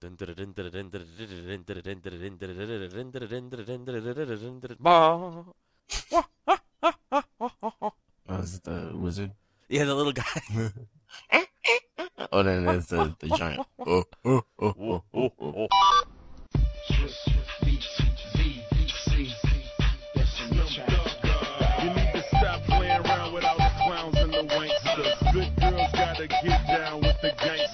Oh, is it the wizard? Yeah, the little guy. Oh, then there's the, the giant. Oh, oh, oh, oh, oh, oh. You need to stop playing around with all the clowns and the wanksters. Good girls gotta get down with the gangsters.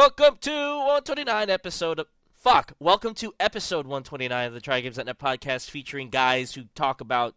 Welcome to 129 episode of fuck. Welcome to episode 129 of the Try Games Net podcast, featuring guys who talk about,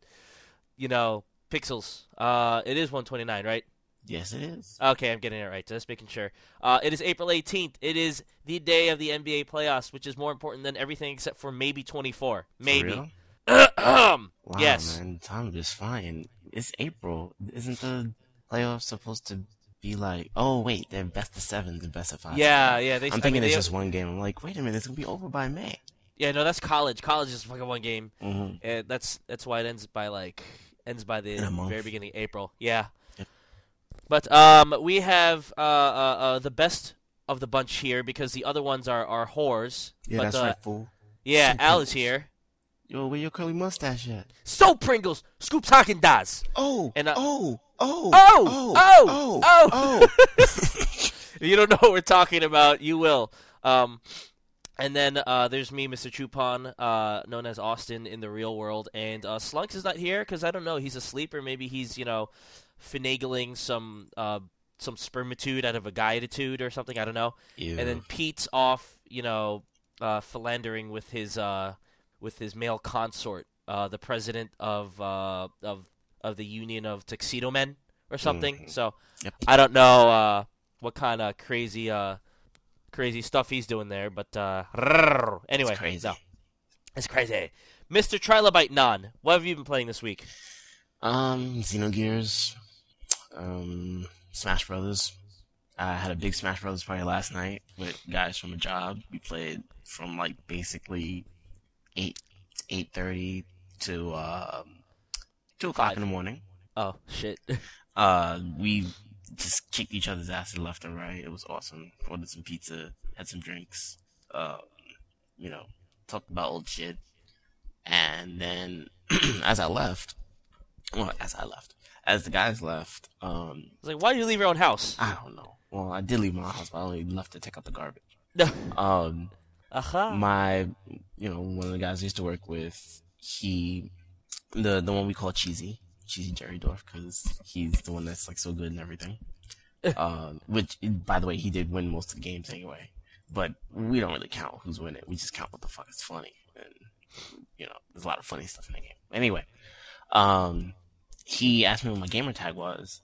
you know, pixels. Uh, it is 129, right? Yes, it is. Okay, I'm getting it right. Just making sure. Uh, it is April 18th. It is the day of the NBA playoffs, which is more important than everything except for maybe 24. Maybe. Wow, Wow, man, time is flying. It's April. Isn't the playoffs supposed to be like? Oh wait, they're best of sevens and best of five. Yeah, yeah. They, I'm I thinking mean, it's just one game. I'm like, wait a minute, it's gonna be over by May. Yeah, no, that's college. College is fucking one game. hmm And that's that's why it ends by like ends by the very beginning of April. Yeah. Yep. But um, we have uh, uh, uh, the best of the bunch here because the other ones are are whores. Yeah, but, that's uh, right, fool. Yeah, So Al is here. Yo, where your curly mustache at? So Pringles, Scoops Haagen Dazs. Oh, And, uh, oh, oh, Oh, oh, oh, oh, If you don't know what we're talking about, you will. Um, and then uh, there's me, Mr. Chupon, uh, known as Austin in the real world, and uh, Slunks is not here because I don't know. He's asleep, or maybe he's you know finagling some uh, some spermitude out of a guyitude or something. I don't know. Ew. And then Pete's off, you know, uh, philandering with his uh, with his male consort, uh, the president of uh, of of the Union of Tuxedo Men or something. Mhm. So Yep. I don't know uh, what kind of crazy uh, crazy stuff he's doing there, but uh, anyway, It's crazy. no, it's crazy. Mr. Trilobite Non, what have you been playing this week? Um, Xenogears, um, Smash Brothers. I had a big Smash Brothers party last night with guys from a job. We played from like basically eight eight thirty to um two o'clock in the morning. Oh shit! Uh, we just kicked each other's asses left and right. It was awesome. Ordered some pizza, had some drinks. Um, you know, talked about old shit. And then, as I left, well, as I left, as the guys left, um, I was like, why do you leave your own house? I don't know. Well, I did leave my house, but I only left to take out the garbage. Um, Aha. my, you know, one of the guys I used to work with, he, the the one we call Cheesy, Cheesy Jerry Dorf, because he's the one that's like so good and everything. um, which, by the way, he did win most of the games anyway. But we don't really count who's winning. We just count what the fuck is funny, and you know, there's a lot of funny stuff in the game. Anyway, um, he asked me what my gamer tag was,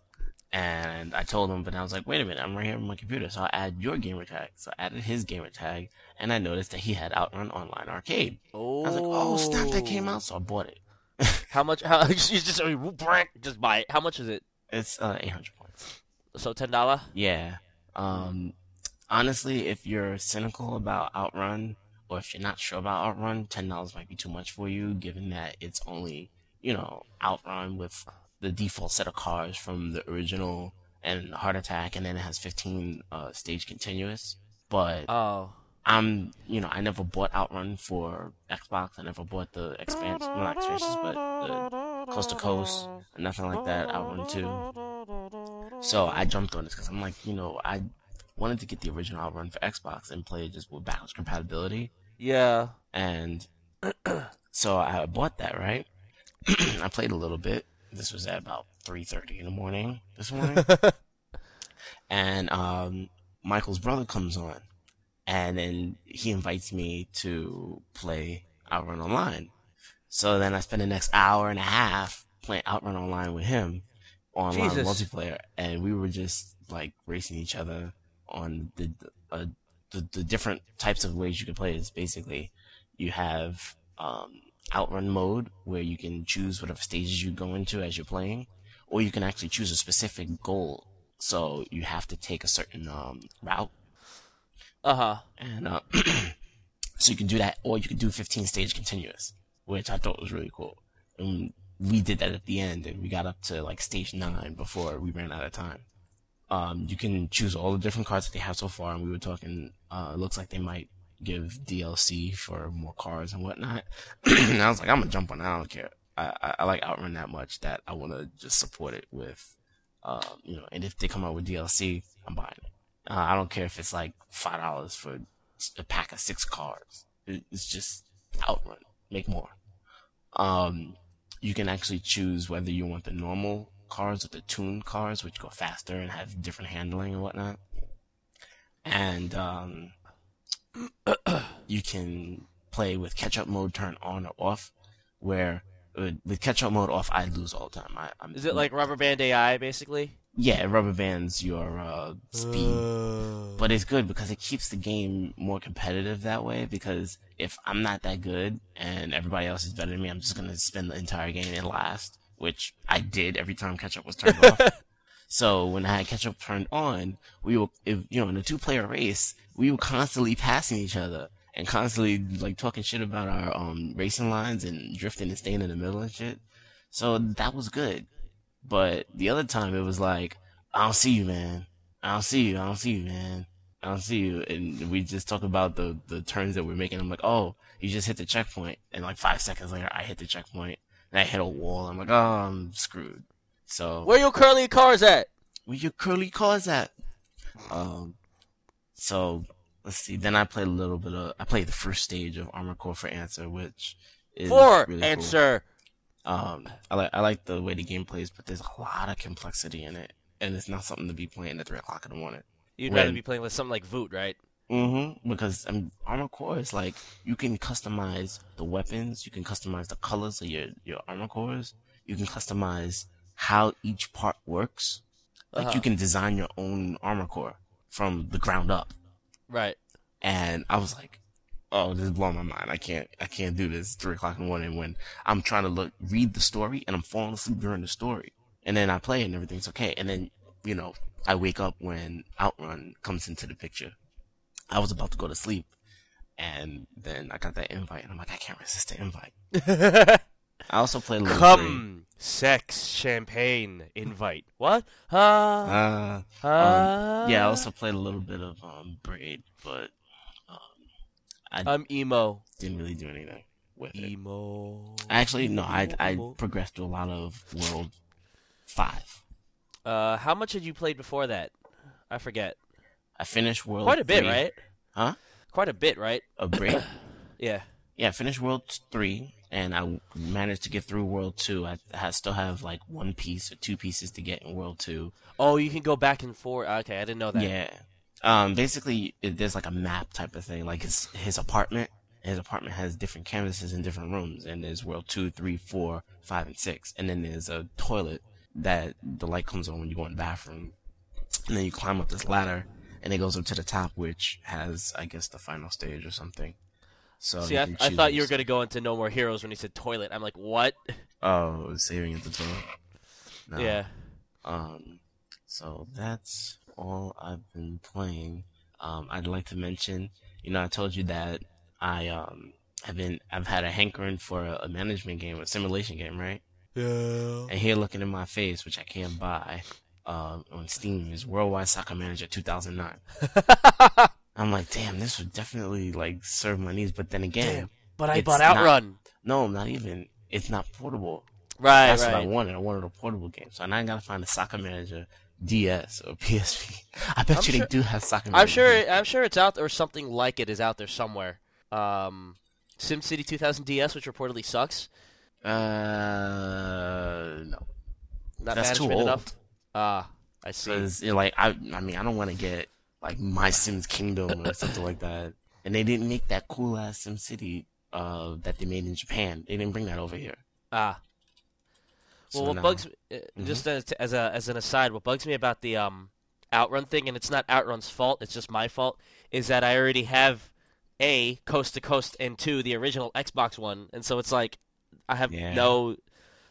and I told him, but I was like, wait a minute, I'm right here on my computer, so I'll add your gamer tag. So I added his gamer tag, and I noticed that he had Outrun Online Arcade. Oh. I was like, oh snap, that came out, so I bought it. How much? How you just I mean, just buy it? How much is it? It's uh 800 points. So ten dollar. Yeah. Um, honestly, if you're cynical about Outrun, or if you're not sure about Outrun, ten dollars might be too much for you, given that it's only you know Outrun with the default set of cars from the original and Heart Attack, and then it has 15 uh, stage continuous. But Oh. I'm, you know, I never bought Outrun for Xbox. I never bought the expansion, well, not expansions, but the Coast to Coast, nothing like that. Outrun 2. So I jumped on this because I'm like, you know, I wanted to get the original Outrun for Xbox and play it just with backwards compatibility. Yeah. And so I bought that, right? I played a little bit. This was at about 3.30 in the morning this morning. and um, Michael's brother comes on. And then he invites me to play Outrun Online. So then I spend the next hour and a half playing Outrun Online with him online Jesus. multiplayer. And we were just like racing each other on the, uh, the, the different types of ways you can play is basically you have um, outrun mode where you can choose whatever stages you go into as you're playing, or you can actually choose a specific goal. So you have to take a certain um, route, Uh huh. and uh, so you can do that, or you can do 15 stage continuous, which I thought was really cool. And we did that at the end, and we got up to like stage nine before we ran out of time. Um, you can choose all the different cards that they have so far, and we were talking. Uh, looks like they might give DLC for more cards and whatnot. and I was like, I'm gonna jump on. That. I don't care. I, I, I like Outrun that much that I want to just support it with, um, you know. And if they come out with DLC, I'm buying it. Uh, I don't care if it's like five dollars for a pack of six cards. It's just Outrun. Make more. Um, you can actually choose whether you want the normal cards or the tuned cards, which go faster and have different handling and whatnot. And um, you can play with catch-up mode turn on or off, where uh, with catch-up mode off, I lose all the time. I, I'm, Is it like Rubber Band AI basically? Yeah, it rubber bands your uh, speed, but it's good because it keeps the game more competitive that way. Because if I'm not that good and everybody else is better than me, I'm just gonna spend the entire game in last, which I did every time catch-up was turned off. So when I had catch-up turned on, we were, if, you know, in a two player race, we were constantly passing each other and constantly like talking shit about our um racing lines and drifting and staying in the middle and shit. So that was good. But the other time it was like, I don't see you, man. I don't see you. I don't see you, man. I don't see you. And we just talk about the, the turns that we're making. I'm like, oh, you just hit the checkpoint. And like five seconds later, I hit the checkpoint and I hit a wall. I'm like, oh, I'm screwed. So Where your curly cars at? where your curly cars at? Um, so let's see. Then I played a little bit of. I played the first stage of Armored Core for Answer, which is For really cool. Um, I like I like the way the game plays, but there's a lot of complexity in it, and it's not something to be playing at three o'clock in the morning. You'd When- rather be playing with something like Voot, right? Mm-hmm. Because I mean, Armored Core is like you can customize the weapons, you can customize the colors of your your armor cores, you can customize how each part works. Like Uh-huh. you can design your own armor core from the ground up. Right. And I was like, oh, this is blowing my mind. I can't, I can't do this three o'clock in the morning when I'm trying to look, read the story and I'm falling asleep during the story. And then I play and everything's okay. And then, you know, I wake up when Outrun comes into the picture. I was about to go to sleep and then I got that invite and I'm like, I can't resist the invite. I also played a little. Come, sex, champagne, invite. What? Uh, Uh, uh, um, yeah, I also played a little bit of, um, Braid, but, I I'm emo. didn't really do anything with it. Emo. Actually, no, I I progressed to a lot of World Five. Uh, how much had you played before that? I forget. I finished World Quite a bit, three. right? Huh? Quite a bit, right? A break. Yeah. yeah, I finished World Three, and I managed to get through World Two. I, I still have like one piece or two pieces to get in World Two. Oh, you can go back and forth. Okay, I didn't know that. Yeah. Um. Basically, it, there's like a map type of thing. Like his his apartment. His apartment has different canvases in different rooms, and there's World Two, Three, Four, Five, and Six. And then there's a toilet that the light comes on when you go in the bathroom, and then you climb up this ladder, and it goes up to the top, which has, I guess, the final stage or something. So See, I, I thought you were going to go into No More Heroes when you said toilet. I'm like, what? Oh, saving at the toilet. No. Yeah. Um, so that's all I've been playing. Um, I'd like to mention, you know, I told you that I um have been I've had a hankering for a, a management game, a simulation game, right? Yeah. And here, looking in my face, which I can't buy, um, on Steam is Worldwide Soccer Manager 2009. I'm like, damn, this would definitely like serve my needs. But then again, Damn. But I bought not- Outrun. no, not even. It's not portable. Right, That's what I wanted. I wanted a portable game. So now I gotta find a Soccer Manager DS or PSP. I bet I'm you sure- they do have Soccer. I'm sure. I'm sure it's out there, or something like it is out there somewhere. Um, SimCity 2000 DS, which reportedly sucks. Uh, no. Not That's too old. enough. Ah, I see. Like I, I mean, I don't want to get like My Sims Kingdom or something like that. And they didn't make that cool ass SimCity uh that they made in Japan. They didn't bring that over here. Ah. Well, So what now- bugs uh, Mm-hmm. just as, as a as an aside, what bugs me about the um Outrun thing, and it's not Outrun's fault, it's just my fault, is that I already have a Coast to Coast and two the original Xbox One, and so it's like I have Yeah. no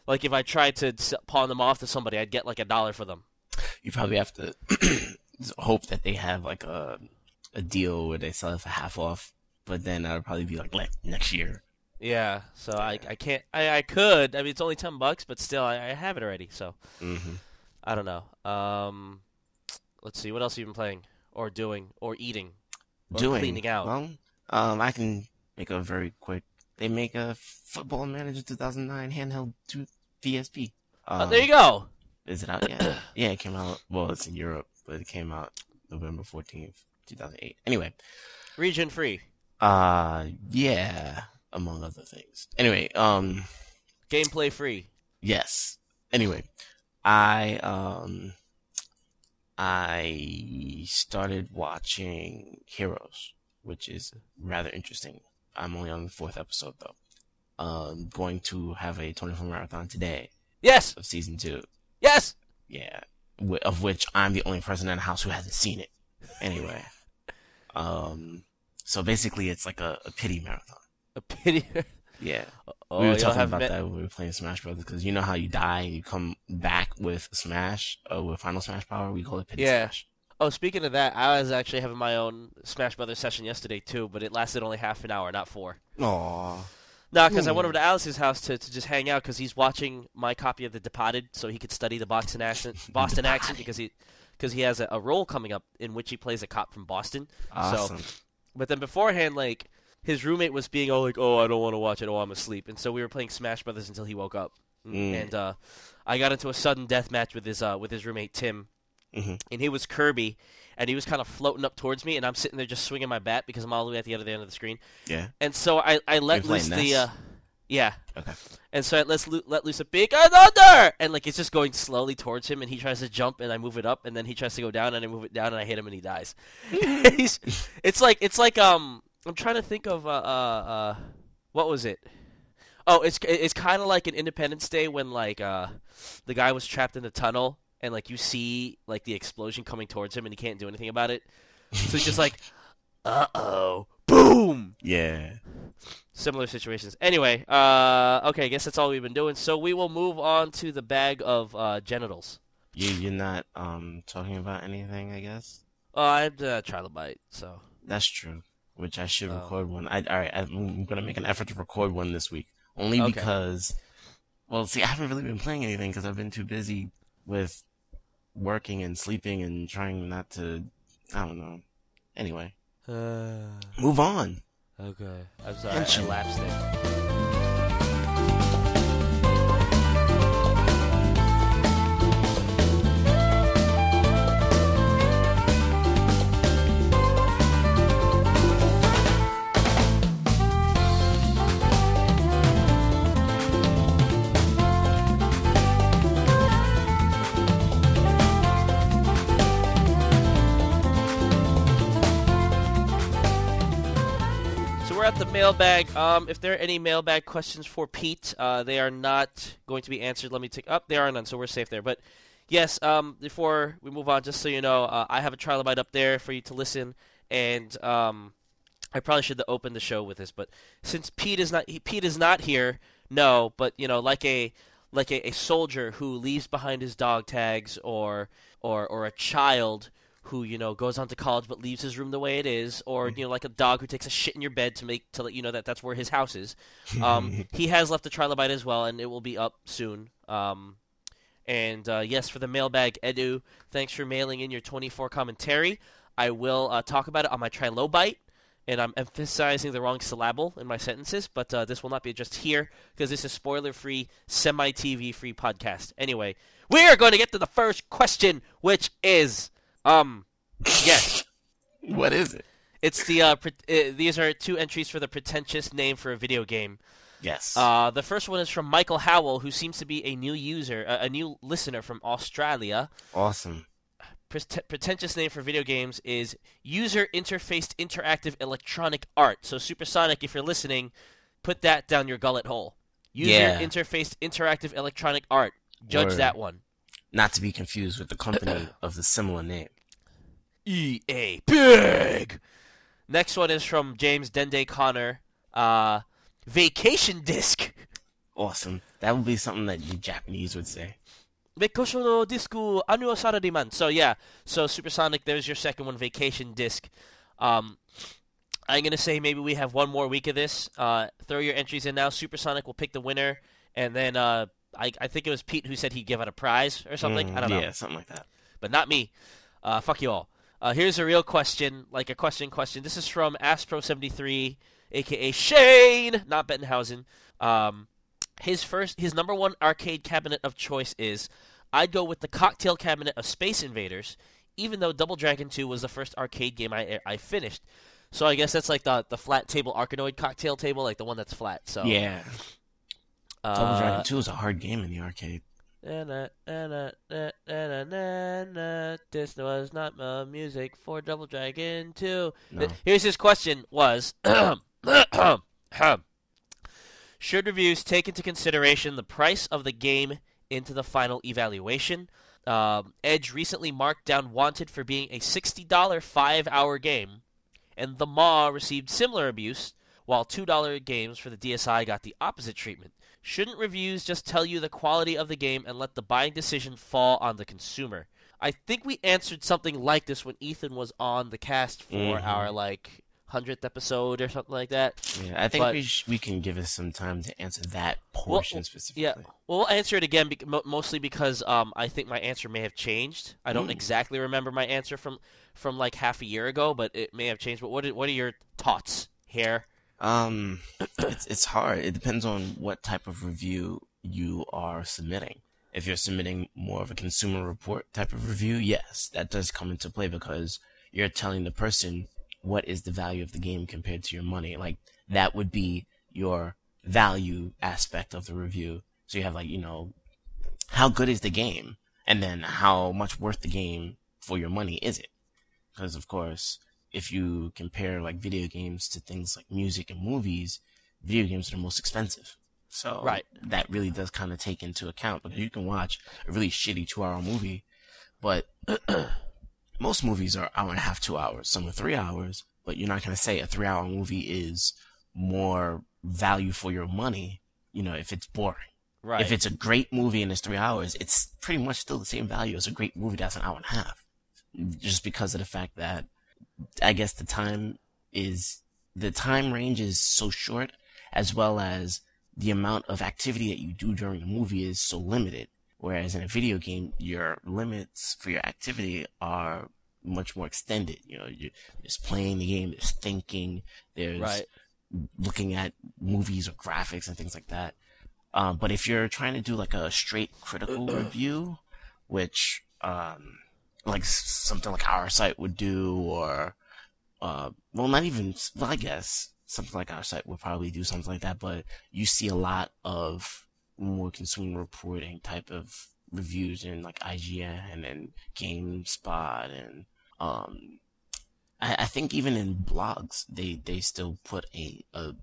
like if I tried to pawn them off to somebody, I'd get like a dollar for them. you probably have to hope that they have like a a deal where they sell it for half off. But then that'll probably be like next year. Yeah, so I I can't I I could. I mean, it's only ten bucks, but still, I, I have it already. So hmm I don't know. Um, let's see, what else have you been playing or doing or eating? Or Doing cleaning out. Well, um, I can make a very quick. They make a Football Manager 2009 handheld to PSP. Um, oh, there you go. Is it out yet? yeah, it came out. Well, it's in Europe, but it came out November 14th, 2008. Anyway, Region free, uh, yeah, among other things. Anyway, um, gameplay free. yes. Anyway, I um, I started watching Heroes, which is rather interesting. I'm only on the fourth episode though. Um, going to have a 24 marathon today Yes, of season two. yes. Yeah, of which I'm the only person in the house who hasn't seen it. Anyway, um, so basically it's like a, a pity marathon. A pity. Yeah, oh, we were talking about met- that when we were playing Smash Brothers because you know how you die and you come back with Smash, uh, with Final Smash Power. We call it pity Yeah. Smash. Oh, speaking of that, I was actually having my own Smash Brothers session yesterday too, but it lasted only half an hour, not four. Aww. No, because I went Hmm. over to Alice's house to, to just hang out because he's watching my copy of The Departed, so he could study the Boston accent. Boston accent because he because he has a, a role coming up in which he plays a cop from Boston. Awesome. But then beforehand, like his roommate was being all like, "Oh, I don't want to watch it. Oh, I'm asleep." And so we were playing Smash Brothers until he woke up. Mm. And uh, I got into a sudden death match with his uh, with his roommate Tim, Mhm. and he was Kirby, and he was kind of floating up towards me, and I'm sitting there just swinging my bat because I'm all the way at the other end of the screen. Yeah. And so I I let You're loose the uh, yeah. Okay. And so I let, loo- let loose a big another, and like it's just going slowly towards him, and he tries to jump, and I move it up, and then he tries to go down, and I move it down, and I hit him, and he dies. It's like it's like um I'm trying to think of uh uh, uh what was it? Oh, it's it's kind of like an Independence Day when like uh the guy was trapped in the tunnel, and like you see like the explosion coming towards him, and he can't do anything about it. So he's just like, uh oh, boom Yeah. similar situations. Anyway, uh, okay, I guess that's all we've been doing. So we will move on to the bag of uh, genitals. You you're not um talking about anything, I guess. Oh, I had uh, trilobite, so That's true. Which I should Oh. record one. I all right. I'm gonna make an effort to record one this week, only Okay. because. Well, see, I haven't really been playing anything because I've been too busy with working and sleeping and trying not to. I don't know. Anyway, uh, move on. okay. I'm sorry. I lapsed there. Mailbag. Um, if there are any mailbag questions for Pete, uh, they are not going to be answered. Let me take up. there are none, so we're safe there. But yes, um, before we move on, just so you know, uh, I have a trilobite up there for you to listen, and um, I probably should have opened the show with this, but since Pete is not he, Pete is not here, no. But you know, like a like a, a soldier who leaves behind his dog tags, or or or a child who you know goes on to college but leaves his room the way it is, or you know like a dog who takes a shit in your bed to make to let you know that that's where his house is. Um, he has left a trilobite as well, and it will be up soon. Um, and uh, yes, for the mailbag, Edu, thanks for mailing in your 24 commentary. I will uh, talk about it on my trilobite, and I'm emphasizing the wrong syllable in my sentences, but uh, this will not be addressed here because this is spoiler-free, semi-TV-free podcast. Anyway, we are going to get to the first question, which is, um, yes, What is it? it's the uh, pre- uh, these are two entries for the pretentious name for a video game. Yes. Uh, the first one is from Michael Howell, who seems to be a new user, uh, a new listener from Australia. awesome. Pret- pretentious name for video games is User Interfaced Interactive Electronic Art. So, Supersonic, if you're listening, put that down your gullet hole. User Yeah. Interfaced Interactive Electronic Art. Judge Word. that one. Not to be confused with the company of the similar name. EA Big. Next one is from James Dende Connor. Uh, Vacation Disc. Awesome. That would be something that the Japanese would say. Vacation no annual Saradiman. So yeah, so Supersonic, there's your second one, Vacation Disc. Um, I'm gonna say maybe we have one more week of this. Uh, throw your entries in now. Supersonic will pick the winner, and then uh, I, I think it was Pete who said he'd give out a prize or something. Mm, I don't know, Yeah, something like that. but not me. Uh, fuck you all. Uh, here's a real question, like a question question. This is from Aspro73, aka Shane, not Bettenhausen. Um, his first, his number one arcade cabinet of choice is I'd go with the cocktail cabinet of Space Invaders, even though Double Dragon 2 was the first arcade game I I finished. So I guess that's like the the flat table Arkanoid cocktail table, like the one that's flat. So Yeah. uh, Double Dragon 2 is a hard game in the arcade. This was not uh, music for Double Dragon 2. No. Here's his question was Should reviews take into consideration the price of the game into the final evaluation? Um, Edge recently marked down Wanted for being a $60 five hour game, and The Maw received similar abuse, while $2 games for the DSi got the opposite treatment. Shouldn't reviews just tell you the quality of the game and let the buying decision fall on the consumer? I think we answered something like this when Ethan was on the cast for Mhm. our like hundredth episode or something like that. Yeah, I think But- we sh- we can give us some time to answer that portion specifically. Yeah, well, we'll answer it again, mo- mostly because um, I think my answer may have changed. I don't Mm. exactly remember my answer from from like half a year ago, but it may have changed. But what are, what are your thoughts here? Um, it's it's hard. It depends on what type of review you are submitting. If you're submitting more of a consumer report type of review, yes, that does come into play because you're telling the person what is the value of the game compared to your money. Like that would be your value aspect of the review. So you have like, you know, how good is the game? And then how much worth the game for your money is it? Because of course, if you compare like video games to things like music and movies, video games are the most expensive. So Right. that really does kind of take into account because you can watch a really shitty two hour movie, but most movies are hour and a half, two hours. Some are three hours, but you're not going to say a three hour movie is more value for your money, you know, if it's boring. Right. If it's a great movie and it's three hours, it's pretty much still the same value as a great movie that's an hour and a half. Just because of the fact that I guess the time is the time range is so short, as well as the amount of activity that you do during a movie is so limited. Whereas in a video game, your limits for your activity are much more extended. You know, you're just playing the game, there's thinking, there's right. looking at movies or graphics and things like that. Um, but if you're trying to do like a straight critical review, which um, like something like our site would do, or uh, well, not even well, I guess something like our site would probably do something like that. But you see a lot of more consumer reporting type of reviews in like IGN and then GameSpot and um, I, I think even in blogs they they still put a a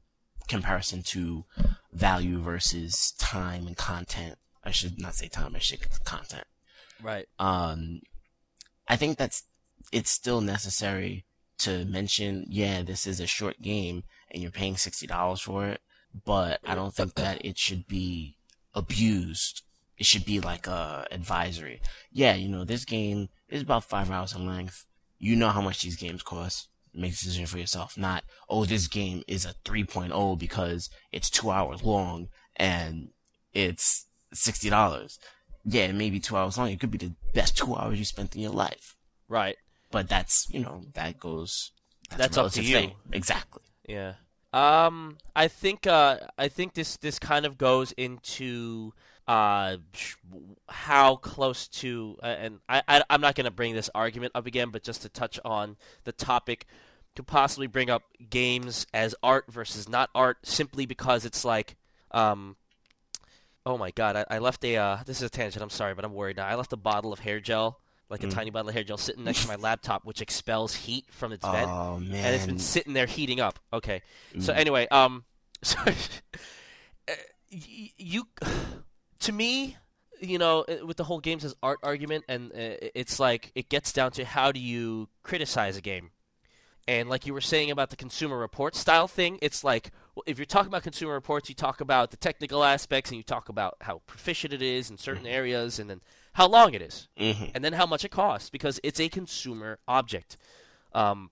comparison to value versus time and content. I should not say time, I should say content. Right. Um, I think that's, it's still necessary to mention, yeah, this is a short game and you're paying $60 for it, but I don't think that it should be abused. It should be like a advisory. Yeah, you know, this game is about five hours in length. You know how much these games cost. Make a decision for yourself. Not, oh, this game is a 3.0 because it's two hours long and it's $60. Yeah, maybe two hours long. It could be the best two hours you spent in your life. Right. But that's, you know, that goes, That's a up to you. thing. Exactly. Yeah. Um, I think uh, I think this this kind of goes into uh how close to uh, and I, I I'm not going to bring this argument up again, but just to touch on the topic, to possibly bring up games as art versus not art, simply because it's like um. Oh my god, I, I left a uh, this is a tangent, I'm sorry, but I'm worried now. I left a bottle of hair gel, like a Mm. tiny bottle of hair gel sitting next to my laptop which expels heat from its vent Oh, man. and it's been sitting there heating up. Okay. So Mm. anyway, um, so uh, you, to me, you know, uh, with the whole games as art argument, and uh, it's like it gets down to how do you criticize a game, and like you were saying about the consumer report style thing, it's like if you're talking about consumer reports, you talk about the technical aspects, and you talk about how proficient it is in certain areas, and then how long it is hmm and then how much it costs because it's a consumer object. Um,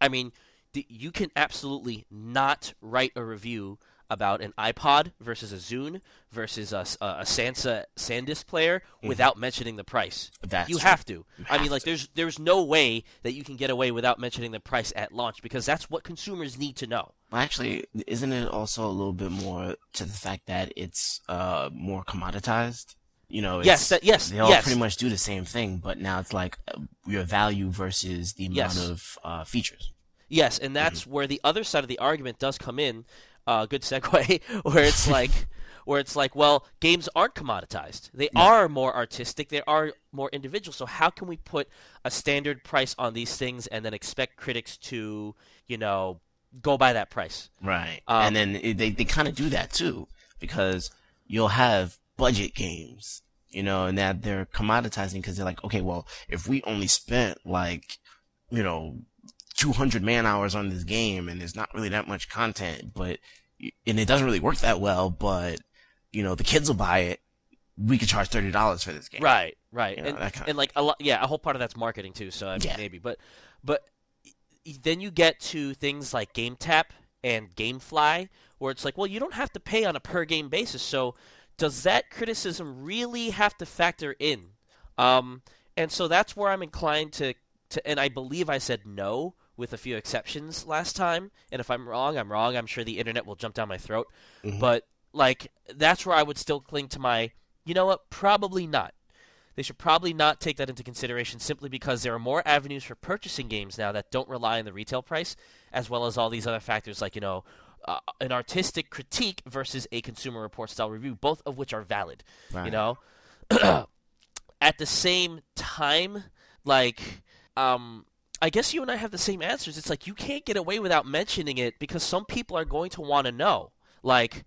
I mean, the, you can absolutely not write a review about an iPod versus a Zune versus a, a, a Sansa SanDisk player without mentioning the price. That's you have to. You I mean, have like to. there's there's no way that you can get away without mentioning the price at launch because that's what consumers need to know. Well, actually, isn't it also a little bit more to the fact that it's uh more commoditized? You know, Yes, it's, that- yes, they all yes. pretty much do the same thing, but now it's like uh, your value versus the amount Yes. of uh, features. Yes, and that's where the other side of the argument does come in. Uh, good segue, where it's like, where it's like, well, games aren't commoditized. They are more artistic. They are more individual. So how can we put a standard price on these things and then expect critics to, you know, go by that price? Right. Um, and then they they kind of do that too because you'll have budget games, you know, and that they're commoditizing because they're like, okay, well, if we only spent like, you know, 200 man hours on this game and there's not really that much content, but and it doesn't really work that well, but you know, the kids will buy it. We could charge thirty dollars for this game. Right, right, You know, and of- like a lot, yeah, a whole part of that's marketing too. So I mean, Yeah. maybe, but but then you get to things like GameTap and GameFly, where it's like, well, you don't have to pay on a per game basis. So does that criticism really have to factor in? Um, and so that's where I'm inclined to to, and I believe I said no with a few exceptions last time. And if I'm wrong, I'm wrong. I'm sure the internet will jump down my throat. Mhm. But like that's where I would still cling to my. You know what? Probably not. They should probably not take that into consideration simply because there are more avenues for purchasing games now that don't rely on the retail price, as well as all these other factors like you know. Uh, an artistic critique versus a consumer report style review, both of which are valid. You know, at the same time, like, um, I guess you and I have the same answers. It's like you can't get away without mentioning it because some people are going to want to know, like,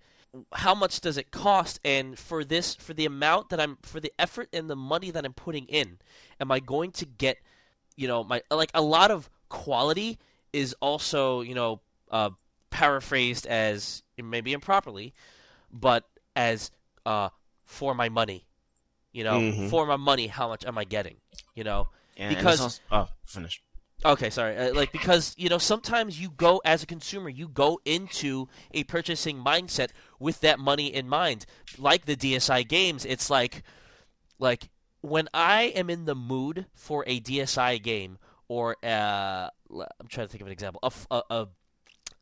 how much does it cost? And for this, for the amount that I'm, for the effort and the money that I'm putting in, am I going to get, you know, my like a lot of quality is also, you know, uh, paraphrased as maybe improperly, but as uh, for my money. You know, Mhm. for my money, how much am I getting? You know, And- and because- also- oh, finish. Okay, sorry. Uh, like because you know sometimes you go as a consumer, you go into a purchasing mindset with that money in mind. Like the DSi games, it's like like when I am in the mood for a DSi game or uh I'm trying to think of an example. A, a- a-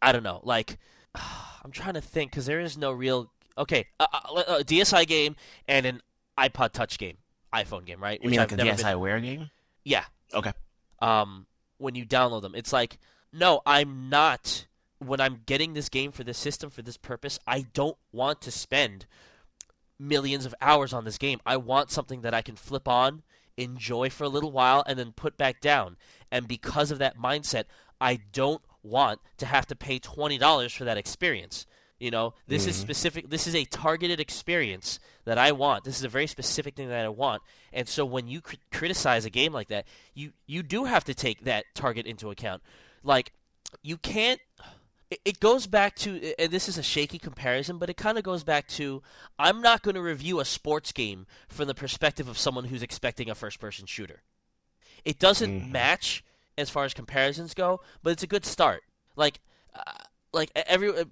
I don't know, like I'm trying to think cuz there is no real Okay, a, a, DSi game and an iPod Touch game, iPhone game, right? You mean like a DSiWare game? Yeah, Okay. um, when you download them. It's like, no, I'm not. When I'm getting this game for this system for this purpose, I don't want to spend millions of hours on this game. I want something that I can flip on, enjoy for a little while, and then put back down. And because of that mindset, I don't want to have to pay twenty dollars for that experience. You know, this is Mhm. specific. This is a targeted experience that I want. This is a very specific thing that I want. And so when you cr- criticize a game like that, you you do have to take that target into account. Like you can't. It, it goes back to, and this is a shaky comparison, but it kind of goes back to I'm not going to review a sports game from the perspective of someone who's expecting a first-person shooter. It doesn't Mhm. match as far as comparisons go, but it's a good start. Like, uh, like every uh,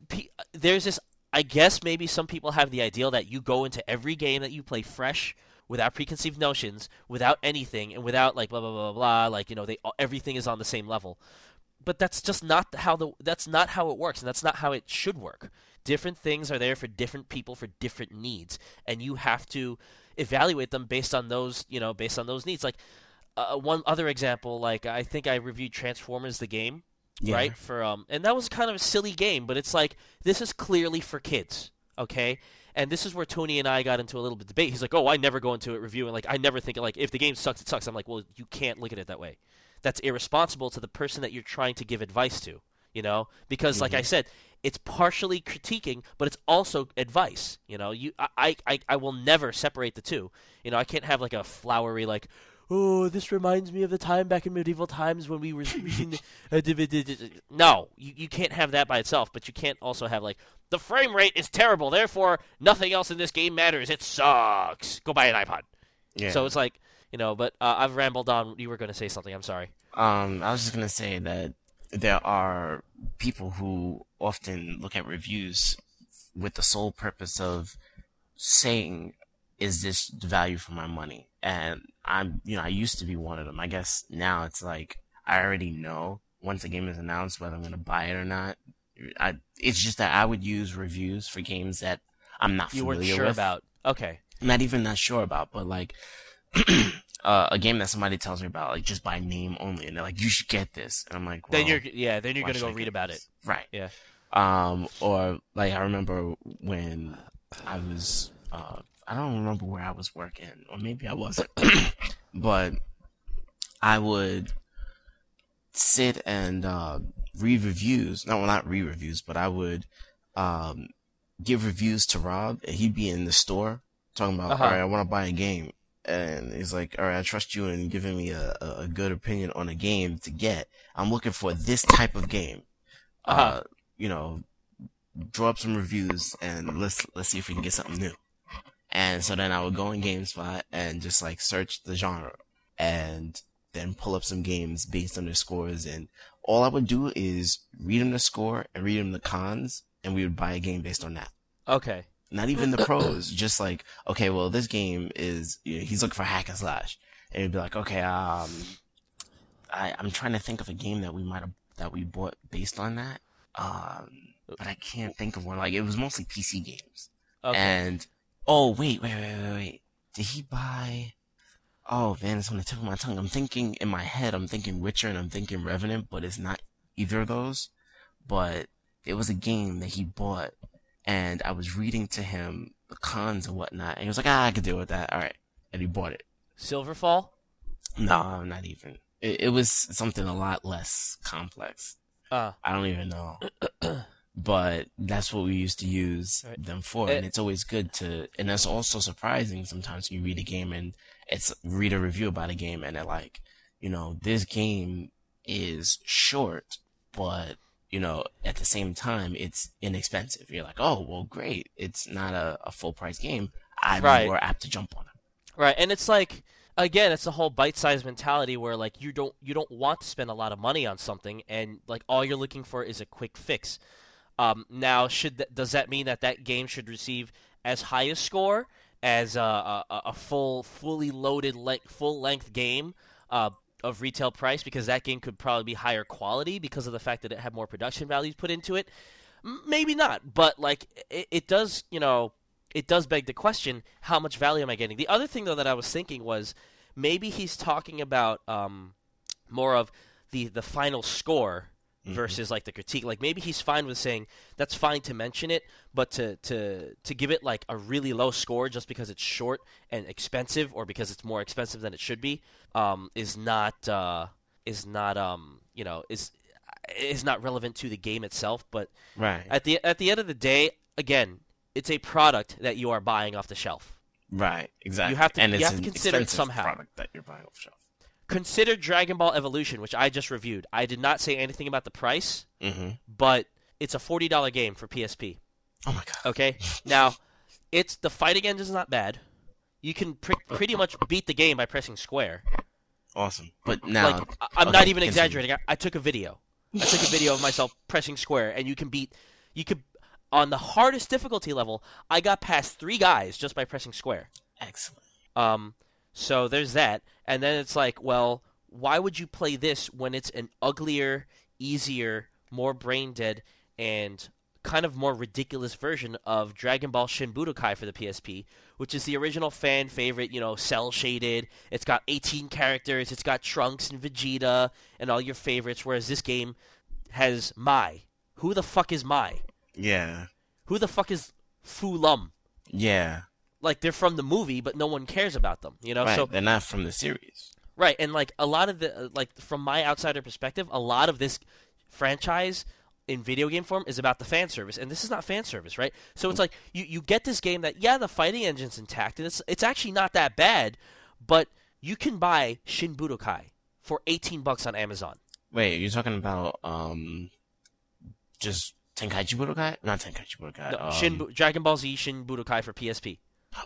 there's this. I guess maybe some people have the ideal that you go into every game that you play fresh, without preconceived notions, without anything, and without like blah blah blah blah. blah like you know, they everything is on the same level. But that's just not how the that's not how it works, and that's not how it should work. Different things are there for different people for different needs, and you have to evaluate them based on those you know based on those needs. Like uh, one other example, like I think I reviewed Transformers the game, Yeah. right? For um, and that was kind of a silly game, but it's like this is clearly for kids, okay? And this is where Tony and I got into a little bit of debate. He's like, "Oh, I never go into it reviewing like I never think like if the game sucks, it sucks." I'm like, "Well, you can't look at it that way. That's irresponsible to the person that you're trying to give advice to, you know? Because like I said, it's partially critiquing, but it's also advice. You know, you I, I I will never separate the two. You know, I can't have like a flowery like." Oh, this reminds me of the time back in medieval times when we were reading. no, you, you can't have that by itself, but you can't also have like the frame rate is terrible, therefore nothing else in this game matters. It sucks. Go buy an iPod. Yeah. So it's like you know, but uh, I've rambled on. You were going to say something. I'm sorry. Um, I was just gonna say that there are people who often look at reviews with the sole purpose of saying, is this the value for my money? And I'm, you know, I used to be one of them. I guess now it's like, I already know once a game is announced whether I'm going to buy it or not. I, it's just that I would use reviews for games that I'm not You familiar weren't sure with. about. Okay. not even not sure about, but like uh, a game that somebody tells me about, like just by name only, and they're like, "You should get this," and I'm like, Then you're yeah. Then you're gonna go I read about it. right? Yeah. Um, or like I remember when I was, uh, I don't remember where I was working, or maybe I wasn't, but I would sit and uh, read reviews. No, well, not read reviews, but I would um, give reviews to Rob, and he'd be in the store talking about, Uh-huh. all right, I want to buy a game. And he's like, all right, I trust you in giving me a, a, good opinion on a game to get. I'm looking for this type of game. uh Uh-huh. you know, draw up some reviews and let's let's see if we can get something new. And so then I would go in GameSpot and just like search the genre and then pull up some games based on their scores. And all I would do is read them the score and read them the cons, and we would buy a game based on that. Okay. Not even the pros, just like, okay, well, this game is, you know, he's looking for hack and slash. And he'd be like, okay, um, I, I'm trying to think of a game that we might have, that we bought based on that. Um, but I can't think of one. Like, it was mostly PC games. Okay. And, oh, wait, wait, wait, wait, wait. Did he buy, oh man, it's on the tip of my tongue. I'm thinking, in my head, I'm thinking Witcher and I'm thinking Revenant, but it's not either of those. But it was a game that he bought and I was reading to him the cons and whatnot, and he was like, "Ah, I could deal with that." All right, and he bought it. Silverfall. No, not even. It, it was something a lot less complex. Uh. I don't even know. but that's what we used to use Right. them for, Eh. and it's always good to. And that's also surprising sometimes you read a game and it's read a review about a game, and they're like, you know, this game is short, but you know, at the same time, it's inexpensive. You're like, oh, well, great. It's not a, a full price game. I'm Right. more apt to jump on it. Right, and it's like again, it's the whole bite-sized mentality where like you don't you don't want to spend a lot of money on something, and like all you're looking for is a quick fix. Um, now, should th- does that mean that that game should receive as high a score as a, a, a full, fully loaded, le- full length game uh, of retail price? Because that game could probably be higher quality because of the fact that it had more production values put into it. M- Maybe not, but like it, it does, you know, it does beg the question: How much value am I getting? The other thing, though, that I was thinking was maybe he's talking about um, more of the the final score versus like the critique. Like maybe he's fine with saying that's fine to mention it, but to to to give it like a really low score just because it's short and expensive, or because it's more expensive than it should be, um, is not uh, is not um, you know is is not relevant to the game itself. But Right. at the at the end of the day, again, it's a product that you are buying off the shelf. Right, exactly. You have to- and you it's have to consider it somehow. Product that you're buying off the shelf. Consider Dragon Ball Evolution, which I just reviewed. I did not say anything about the price, Mm-hmm. but it's a forty dollar game for PSP. Oh my god. Okay, now it's the fighting engine is not bad. You can pre- pretty much beat the game by pressing square. Awesome. But now, like I- I'm okay, not even continue. exaggerating. I, I took a video. I took a video of myself pressing square, and you can beat. You could on the hardest difficulty level. I got past three guys just by pressing square. Excellent. Um, so there's that, and then it's like, well, why would you play this when it's an uglier, easier, more brain dead, and kind of more ridiculous version of Dragon Ball Shin Budokai for the PSP, which is the original fan favorite, you know, cel shaded. It's got 18 characters, it's got Trunks and Vegeta and all your favorites, whereas this game has Mai. Who the fuck is Mai? Yeah. Who the fuck is Fu Lum? Yeah. Like they're from the movie, but no one cares about them. You know, right. so They're not from the series. Right, and like a lot of the like from my outsider perspective, a lot of this franchise in video game form is about the fan service, and this is not fan service, right? So it's like you, you get this game that yeah, the fighting engine's intact, and it's it's actually not that bad, but you can buy Shin Budokai for eighteen bucks on Amazon. Wait, you're talking about um, just Tenkaichi Budokai? Not Tenkaichi Budokai. No, um, Shin Bu- Dragon Ball Z Shin Budokai for PSP.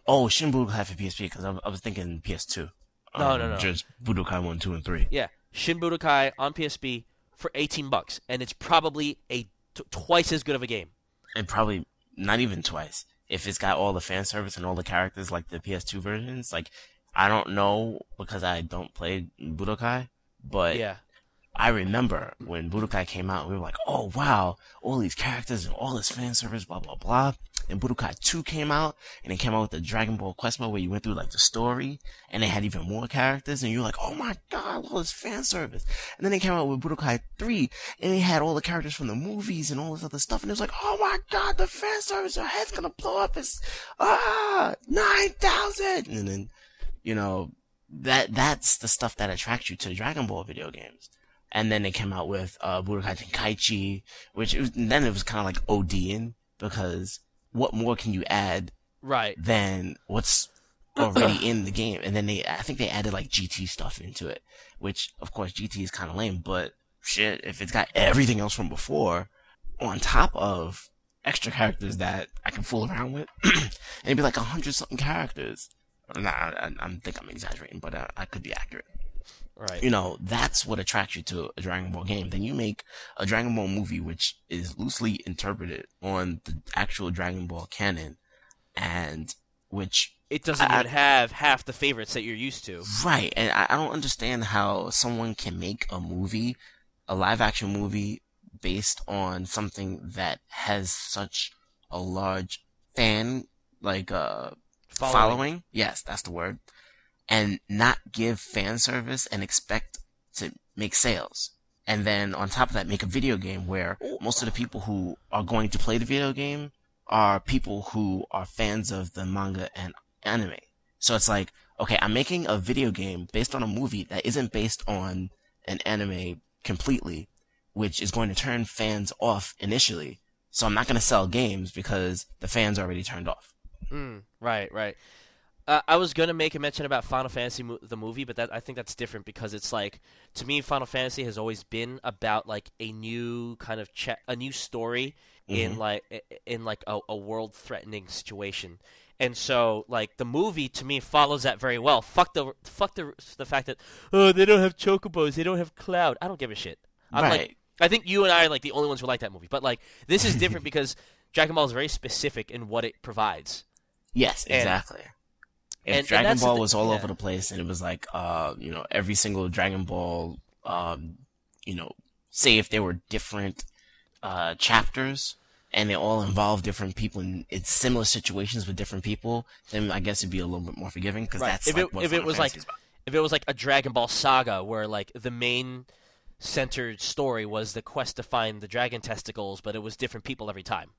Oh, Shin Budokai for PSP because I, I was thinking PS2. No, Um, no, no. Just Budokai one, two, and three. Yeah, Shin Budokai on PSP for 18 bucks, and it's probably a t- twice as good of a game. and probably not even twice. If it's got all the fan service and all the characters like the PS2 versions, like I don't know because I don't play Budokai, but Yeah. I remember when Budokai came out, we were like, oh wow, all these characters and all this fan service, blah blah blah. And Budokai 2 came out, and it came out with the Dragon Ball Quest mode where you went through like the story, and they had even more characters, and you're like, oh my god, all this fan service. And then they came out with Budokai 3, and they had all the characters from the movies and all this other stuff, and it was like, oh my god, the fan service, your head's gonna blow up, it's, ah, 9,000! And then, you know, that, that's the stuff that attracts you to Dragon Ball video games. And then they came out with, uh, Budokai Tenkaichi, which it was, then it was kind of like ODing, because what more can you add Right. than what's already in the game. And then they, I think they added like GT stuff into it, which of course GT is kind of lame, but shit, if it's got everything else from before on top of extra characters that I can fool around with, and it'd be like a hundred something characters. Nah, I, I think I'm exaggerating, but uh, I could be accurate Right. you know, that's what attracts you to a Dragon Ball game. Then you make a Dragon Ball movie, which is loosely interpreted on the actual Dragon Ball canon, and which, It doesn't I- even have half the favorites that you're used to. right, and I, I don't understand how someone can make a movie, a live action movie, based on something that has such a large fan, like, uh, Following. following. Yes, that's the word. And not give fan service and expect to make sales. And then on top of that, make a video game where most of the people who are going to play the video game are people who are fans of the manga and anime. So it's like, okay, I'm making a video game based on a movie that isn't based on an anime completely, which is going to turn fans off initially. So I'm not going to sell games because the fans are already turned off. Mm, right, right. Uh, I was gonna make a mention about Final Fantasy mo- the movie, but that I think that's different because it's like to me, Final Fantasy has always been about like a new kind of a new story in like in like a, a world threatening situation, and so like the movie to me follows that very well. Fuck the fuck the the fact that oh they don't have chocobos, they don't have Cloud. I don't give a shit. I'm like I think you and I are like the only ones who like that movie, but like this is different because Dragon Ball is very specific in what it provides. Yes, And- exactly. If and- and Dragon that's the Ball was all yeah. over the place and it was like, uh, you know, every single Dragon Ball, um, you know, say if there were different, uh, chapters and they all involve different people in it's similar situations with different people, then I guess it'd be a little bit more forgiving because Right. that's if like it what if it Final was like about. if it was like a Dragon Ball saga where like the main centered story was the quest to find the dragon testicles, but it was different people every time.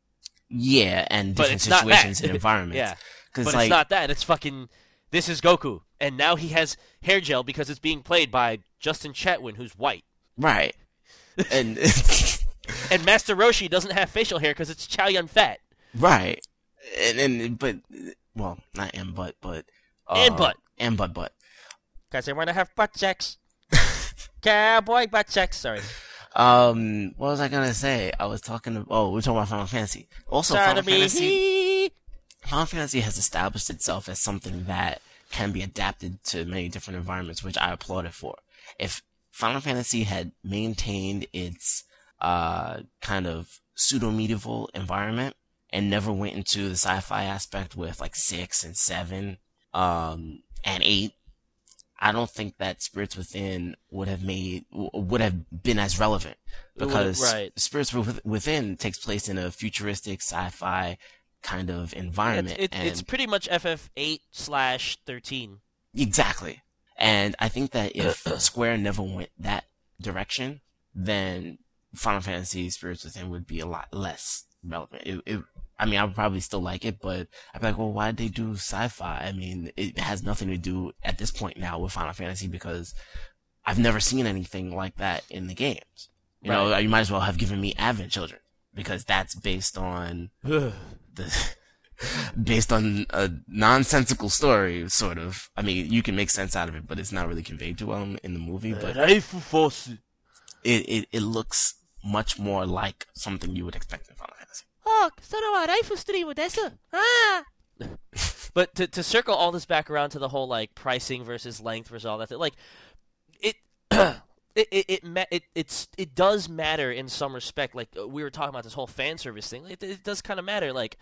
yeah, and different it's not situations and environments. Yeah, because but like it's not that. It's fucking. This is Goku, and now he has hair gel because it's being played by Justin Chatwin, who's white, right, and and Master Roshi doesn't have facial hair because it's Chow Yun Fat right, and and but well, not and but but uh, and but and but but Because I want to have butt sex. Cowboy butt sex. Sorry. Um, what was I gonna say? I was talking. To, oh, we're talking about Final Fantasy. Also, Sorry Final Fantasy. Final Fantasy has established itself as something that can be adapted to many different environments, which I applaud it for. If Final Fantasy had maintained its uh kind of pseudo medieval environment and never went into the sci-fi aspect with like six and seven, um, and eight, I don't think that Spirits Within would have made would have been as relevant because right. Spirits Within takes place in a futuristic sci-fi kind of environment. It's, it, and it's pretty much FF8 slash 13. exactly. And I think that if Square never went that direction, then Final Fantasy Spirits Within would be a lot less relevant. It, it, I mean, I would probably still like it, but I'd be like, well, why did they do sci-fi? I mean, it has nothing to do at this point now with Final Fantasy because I've never seen anything like that in the games. You know, you might as well have given me Advent Children because that's based on the based on a nonsensical story, sort of. I mean, you can make sense out of it, but it's not really conveyed to well in the movie. But it, it it looks much more like something you would expect in Final Fantasy. Oh, ah. but to to circle all this back around to the whole like pricing versus length versus all that, like it it it it, ma- it it's it does matter in some respect. Like uh, we were talking about this whole fan service thing. It, it does kind of matter. Like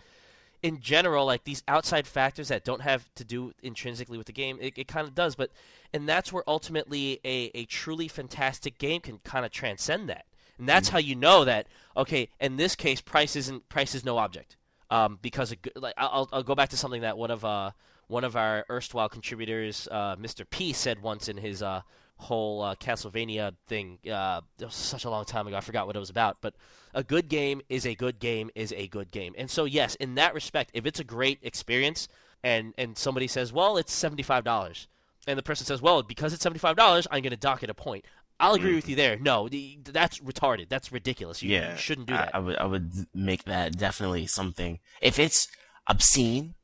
in general, like these outside factors that don't have to do intrinsically with the game, it, it kind of does. But and that's where ultimately a, a truly fantastic game can kind of transcend that. And that's how you know that okay. In this case, price isn't price is no object. Um, because a like I'll I'll go back to something that one of uh one of our erstwhile contributors, uh, Mr. P, said once in his uh whole uh, Castlevania thing. Uh, it was such a long time ago. I forgot what it was about. But a good game is a good game is a good game. And so yes, in that respect, if it's a great experience and and somebody says, well, it's seventy five dollars, and the person says, well, because it's seventy five dollars, I'm going to dock it a point. I'll agree with you there. No, the, that's retarded. That's ridiculous. You, yeah, you shouldn't do I- that. I, would I would make that definitely something. If it's obscene,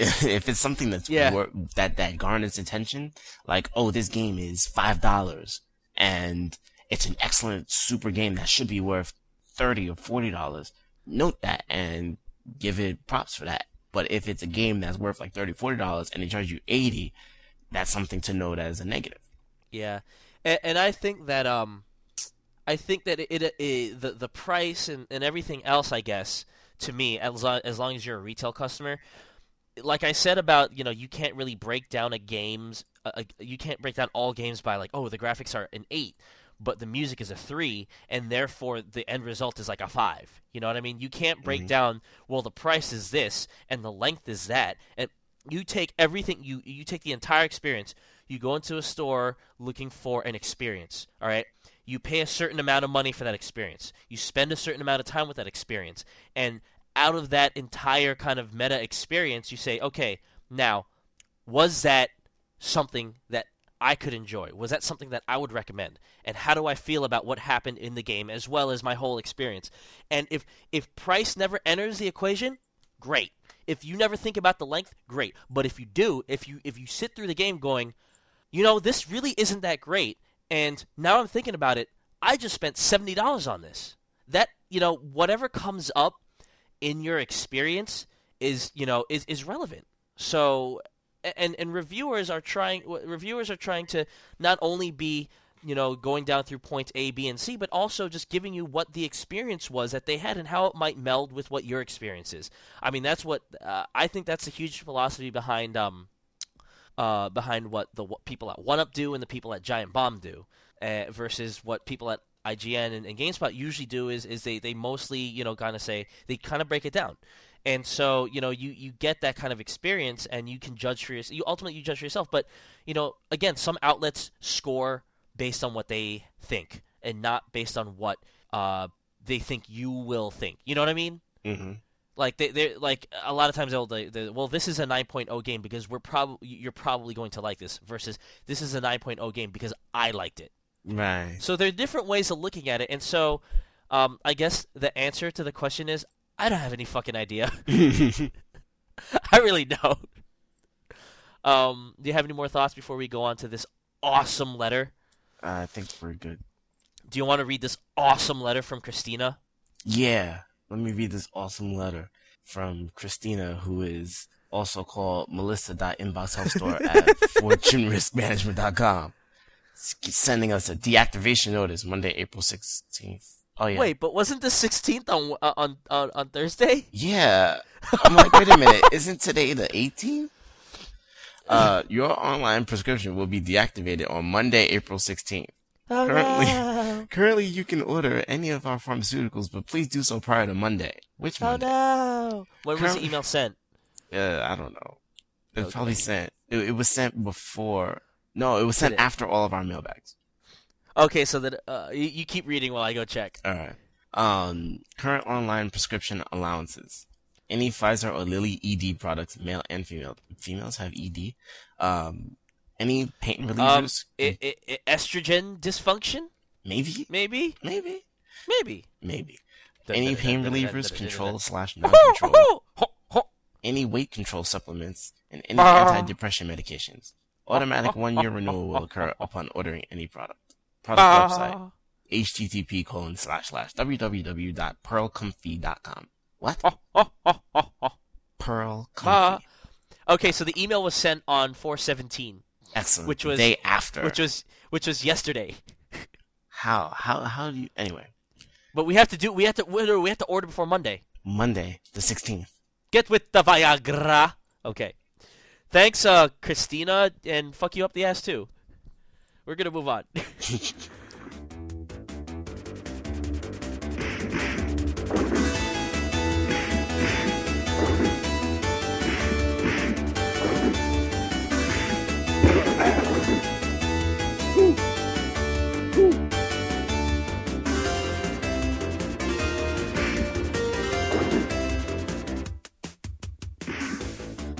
if it's something that's Yeah. wor- that that garners attention, like oh this game is five dollars and it's an excellent super game that should be worth thirty or forty dollars. Note that and give it props for that. But if it's a game that's worth like 30 40 dollars and they charge you 80, that's something to note as a negative. Yeah, and, and I think that um, I think that it, it, it the the price and, and everything else, I guess, to me, as long, as long as you're a retail customer, like I said about you know you can't really break down a game's uh, you can't break down all games by like oh the graphics are an eight, but the music is a three, and therefore the end result is like a five. You know what I mean? You can't break down well the price is this and the length is that, and you take everything you you take the entire experience. You go into a store looking for an experience. All right. You pay a certain amount of money for that experience. You spend a certain amount of time with that experience, and out of that entire kind of meta experience, you say, okay, now was that something that I could enjoy? Was that something that I would recommend? And how do I feel about what happened in the game as well as my whole experience? And if if price never enters the equation, great. If you never think about the length, great. But if you do, if you if you sit through the game going, you know, this really isn't that great, and now I'm thinking about it, I just spent seventy dollars on this. That you know, whatever comes up in your experience is you know is is relevant. So and and reviewers are trying reviewers are trying to not only be you know going down through points A, B, and C, but also just giving you what the experience was that they had and how it might meld with what your experience is. I mean, that's what uh, I think. That's a huge philosophy behind um uh behind what the what people at One Up do and the people at Giant Bomb do, uh, versus what people at IGN and, and GameSpot usually do is is they they mostly you know kind of say they kind of break it down. And so, you know, you, you get that kind of experience, and you can judge for yourself. You ultimately you judge for yourself, but you know, again, some outlets score based on what they think, and not based on what uh, they think you will think. You know what I mean? Mm-hmm. Like they they like a lot of times they'll they, they, well this is a 9.0 game because we're probably you're probably going to like this versus this is a 9.0 game because I liked it. Right. So there are different ways of looking at it, and so um, I guess the answer to the question is I don't have any fucking idea. I really don't. Um, do you have any more thoughts before we go on to this awesome letter? I think we're good. Do you want to read this awesome letter from Christina? Yeah. Let me read this awesome letter from Christina, who is also called melissa.inboxhelpstore at fortuneriskmanagement.com. Sending us a deactivation notice Monday, April 16th. Oh, yeah. Wait, but wasn't the 16th on uh, on on, on Thursday? Yeah. I'm like, wait a minute. Isn't today the 18th? Uh, your online prescription will be deactivated on Monday, April 16th. Oh, Currently, no. currently you can order any of our pharmaceuticals, but please do so prior to Monday. Which Oh Monday? no! When was the email sent? Uh, I don't know. It was Okay. probably sent. It, it was sent before. No, it was sent it? after all of our mailbags. Okay, so that uh, you, you keep reading while I go check. All right. Um, current online prescription allowances. Any Pfizer or Lilly ED products, male and female. Females have ED. Um, any pain Um, relievers? i i i estrogen dysfunction? maybe, Maybe, maybe, maybe. maybe. Any pain relievers, control slash Ho, non-control. any weight control supplements, and any antidepressant medications. Automatic one-year renewal will occur upon ordering any product. Product website, Ah. http colon slash slash www.pearlcomfy.com. What? Pearl Ah. Comfy. Okay, so the email was sent on 417, Excellent. which was- day after. which was which was yesterday. How? How? How do you? Anyway, But we have to do. We have to. We have to order before Monday. Monday the sixteenth. Get with the Viagra. Okay. Thanks, uh, Christina, and fuck you up the ass too. We're gonna move on.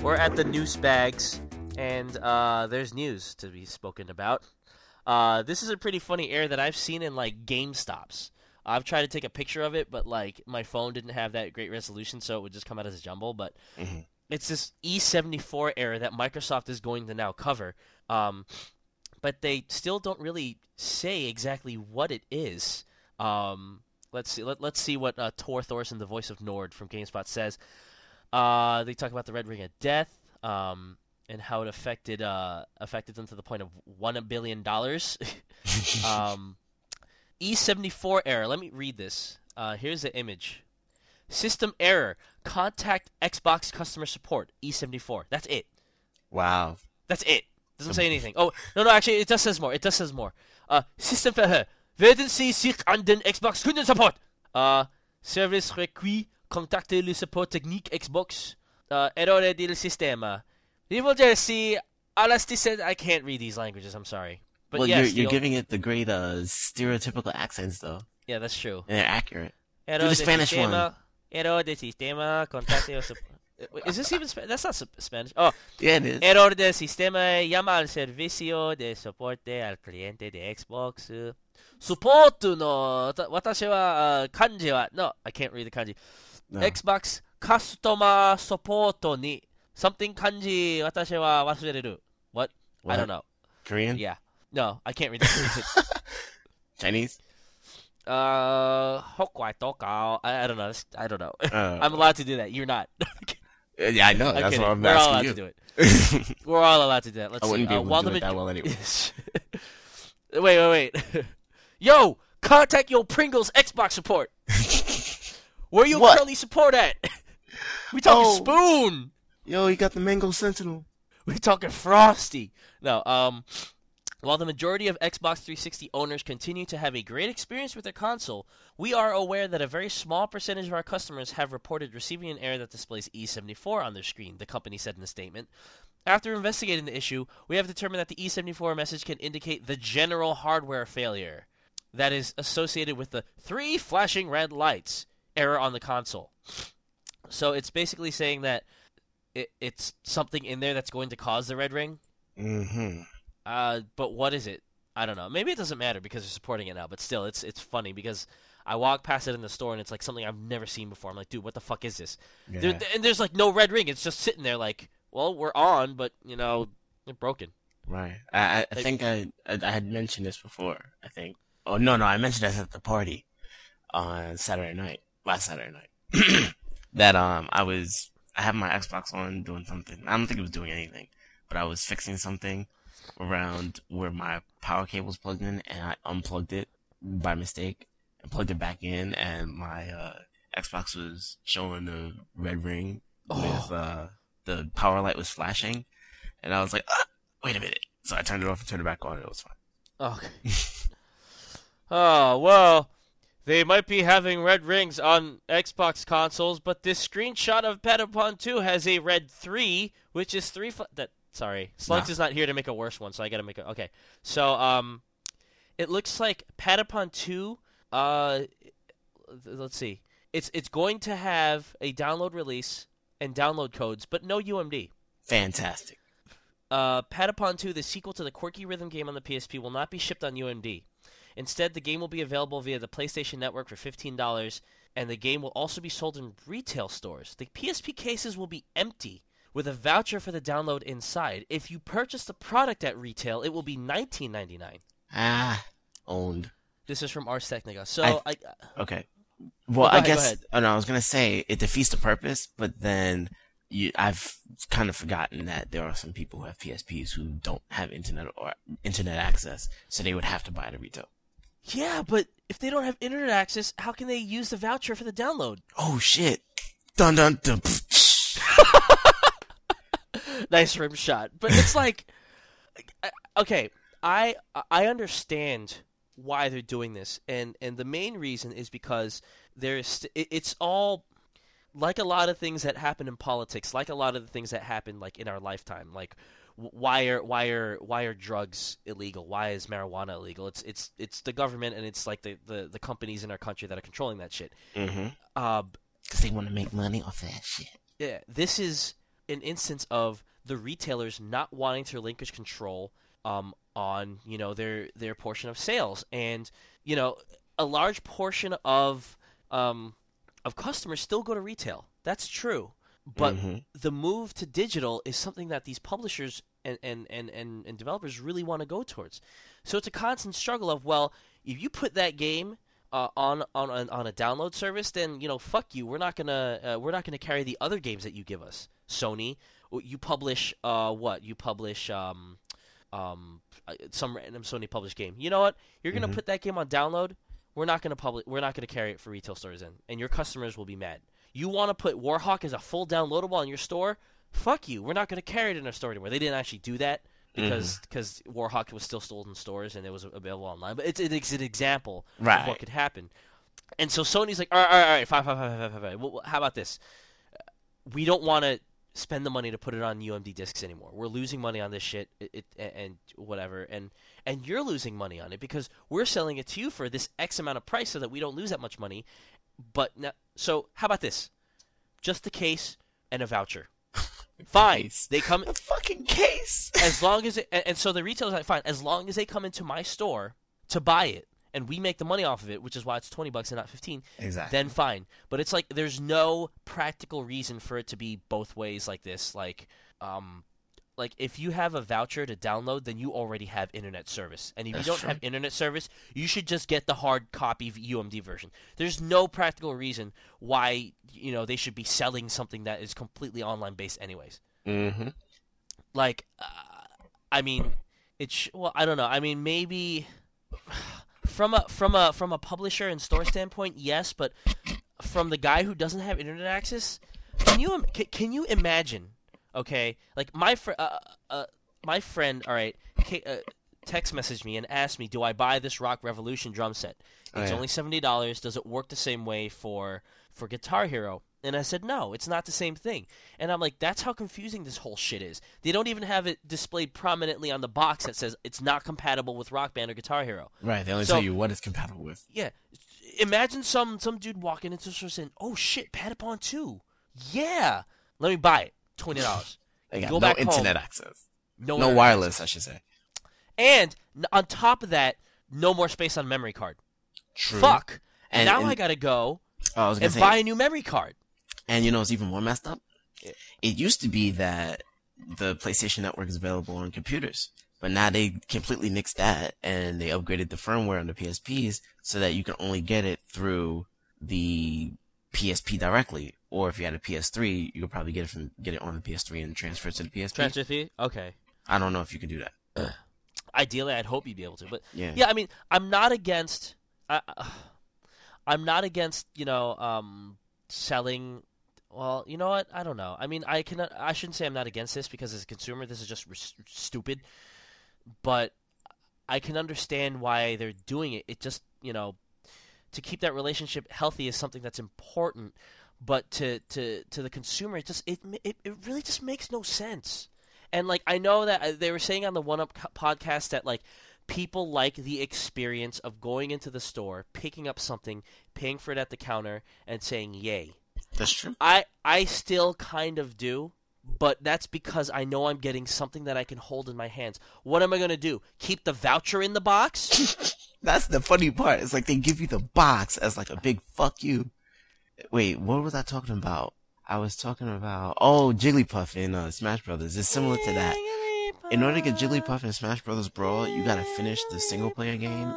We're at the news bags, and uh, there's news to be spoken about. Uh, this is a pretty funny error that I've seen in like GameStops. I've tried to take a picture of it, but like my phone didn't have that great resolution, so it would just come out as a jumble. But Mhm. it's this E74 error that Microsoft is going to now cover. Um, but they still don't really say exactly what it is. Um, let's see. Let, let's see what uh, Tor Thorsen, the voice of Nord from GameSpot, says. Uh, they talk about the Red Ring of Death um, and how it affected uh, affected them to the point of one billion dollars. um, E74 error. Let me read this. Uh, here's the image. System error. Contact Xbox customer support. E74. That's it. Wow. That's it. Doesn't say anything. Oh no, no. Actually, it does says more. It does says more. Uh, Systemfehler. Werden Sie sich an den Xbox Kundensupport? Uh, Service requis contacte le support technique Xbox. Uh, errore del sistema. Li vuol dire sì, alla stessa... I can't read these languages, I'm sorry. But well, yes, you're, you're giving it the great uh, stereotypical accents, though. Yeah, that's true. And they're accurate. Error Do the Spanish sistema, one. Error del sistema, contacte el support... Is this even Spanish? That's not Spanish. Oh, yeah, it is. Error del sistema llama al servicio de soporte al cliente de Xbox. Support no. Watashi wa uh, kanji wa. No, I can't read the kanji. No. Xbox customer support に something 漢字私は忘れる. What? I What? don't know. Korean, Yeah. No, I can't read the Chinese. Uh, Hokwai Tokao. I, I don't know. That's- I don't know. Uh, I'm allowed to do that. You're not. Uh, yeah, I know. I'm That's kidding. what I'm We're all allowed asking to you. do it. We're all allowed to do that. Let's I see. wouldn't be Uh, able while to the do it that maj- well anyway. wait, wait, wait. Yo, contact your Pringles Xbox support. Where you What? currently support at? we talking Oh. Spoon. Yo, you got the Mango Sentinel. We talking Frosty. No, um, while the majority of Xbox 360 owners continue to have a great experience with their console, we are aware that a very small percentage of our customers have reported receiving an error that displays E74 on their screen, the company said in a statement. After investigating the issue, we have determined that the E74 message can indicate the general hardware failure that is associated with the three flashing red lights error on the console. So it's basically saying that it, it's something in there that's going to cause the red ring. Mm-hmm. Uh, but what is it? I don't know. Maybe it doesn't matter because they're supporting it now. But still, it's it's funny because I walk past it in the store and it's like something I've never seen before. I'm like, dude, what the fuck is this? There, and there's like no red ring. It's just sitting there like, well, we're on, but you know, they're broken. Right. I I, think I, I I had mentioned this before. I think. Oh no no I mentioned this at the party on Saturday night last Saturday night that um I was I had my Xbox on doing something. I don't think it was doing anything, but I was fixing something around where my power cable was plugged in, and I unplugged it by mistake and plugged it back in, and my uh, Xbox was showing the red ring with uh, the power light was flashing, and I was like, ah, wait a minute. So I turned it off and turned it back on, and it was fine. Okay. oh well, they might be having red rings on Xbox consoles, but this screenshot of Patapon 2 has a red three, which is three. Fl- that sorry, Slunks Nah. is not here to make a worse one, so I gotta make a Okay, so um, it looks like Patapon 2. Uh, let's see. It's it's going to have a download release and download codes, but no UMD. Fantastic. Uh, Patapon 2, the sequel to the quirky rhythm game on the PSP, will not be shipped on UMD. Instead, the game will be available via the PlayStation Network for $15, and the game will also be sold in retail stores. The PSP cases will be empty, with a voucher for the download inside. If you purchase the product at retail, it will be $19.99. Ah, owned. This is from Ars Technica. So, I- I, Okay. Well, go I ahead, guess. Oh no, I was gonna say it defeats the purpose, but then you, I've kind of forgotten that there are some people who have PSPs who don't have internet or internet access, so they would have to buy it at retail. Yeah, but if they don't have internet access, how can they use the voucher for the download? Oh shit! Dun dun dun. nice rim shot. But it's like, okay, I I understand why they're doing this, and and the main reason is because there's it, it's all like a lot of things that happen in politics, like a lot of the things that happen like in our lifetime, like why are why are why are drugs illegal? Why is marijuana illegal? It's it's it's the government and it's like the the, the companies in our country that are controlling that shit. Mm-hmm. Uh, Because they want to make money off that shit. yeah, this is an instance of the retailers not wanting to relinquish control um, on you know their their portion of sales, and you know a large portion of um, of customers still go to retail. That's true, but Mhm. the move to digital is something that these publishers and and, and, and, and developers really want to go towards. So it's a constant struggle of well, if you put that game uh, on on on a download service, then you know fuck you. We're not gonna uh, we're not gonna carry the other games that you give us. Sony, you publish uh what? You publish um um uh, some random Sony published game. You know what? You're gonna Mhm. put that game on download. We're not gonna publish. We're not gonna carry it for retail stores in, and your customers will be mad. You want to put Warhawk as a full downloadable on your store? Fuck you. We're not gonna carry it in our store anymore. They didn't actually do that because mm-hmm. because Warhawk was still sold in stores and it was available online. But it's, it's an example of what could happen. And so Sony's like, all right, all right, all right fine, fine, fine, fine, fine, fine. Well, how about this? We don't want to spend the money to put it on UMD discs anymore. We're losing money on this shit, it, it, and whatever, and and you're losing money on it because we're selling it to you for this X amount of price so that we don't lose that much money. But now, so how about this? Just the case and a voucher. Fine, Case. they come A fucking case. as long as it, and, and so the retailers like fine as long as they come into my store to buy it and we make the money off of it which is why it's 20 bucks and not 15 Exactly. then fine but it's like there's no practical reason for it to be both ways like this like um like if you have a voucher to download then you already have internet service and if That's you don't true. have internet service you should just get the hard copy UMD version there's no practical reason why you know they should be selling something that is completely online based anyways mm-hmm. like uh, i mean it's sh- well i don't know i mean maybe from a from a from a publisher and store standpoint yes but from the guy who doesn't have internet access can you can, can you imagine okay? Like my fr- uh, uh, my friend all right ca- uh, text messaged me and asked me do i buy this rock revolution drum set? Oh, it's yeah. only $70 does it work the same way for for guitar hero? And i said no it's not the same thing. And i'm like that's how confusing this whole shit is. They don't even have it displayed prominently on the box that says it's not compatible with rock band or guitar hero. Right. They only So- tell you what it's compatible with. yeah. Imagine some some dude walking into the store saying oh shit patapon 2 yeah. Let me buy it $20 They got Go no back home. internet access. no, No wireless, I should say. and on top of that no more space on memory card True. fuck And- now and- i gotta go Oh, I was and say, buy a new memory card and you know it's even more messed up? It used to be that the PlayStation Network is available on computers, but now they completely nixed that and they upgraded the firmware on the PSPs so that you can only get it through the PSP directly. Or if you had a PS3, you could probably get it from get it on the PS3 and transfer it to the PSP. transfer fee okay I don't know if you can do that. ideally i'd hope you'd be able to but Yeah. yeah i mean i'm not against I, i'm not against you know um selling well you know what i don't know i mean i can i shouldn't say i'm not against this because as a consumer this is just res- stupid but i can understand why they're doing it it just you know to keep that relationship healthy is something that's important but to to to the consumer it just it it, it really just makes no sense and like I know that uh, they were saying on the One Up podcast that like people like the experience of going into the store, picking up something, paying for it at the counter, and saying "yay." That's true. I I still kind of do, but that's because I know I'm getting something that I can hold in my hands. What am I gonna do? Keep the voucher in the box? That's the funny part. It's like they give you the box as like a big fuck you. Wait, what was I talking about? I was talking about oh Jigglypuff in uh, Smash Brothers. It's similar to that. In order to get Jigglypuff in Smash Brothers Brawl, you gotta finish the single player game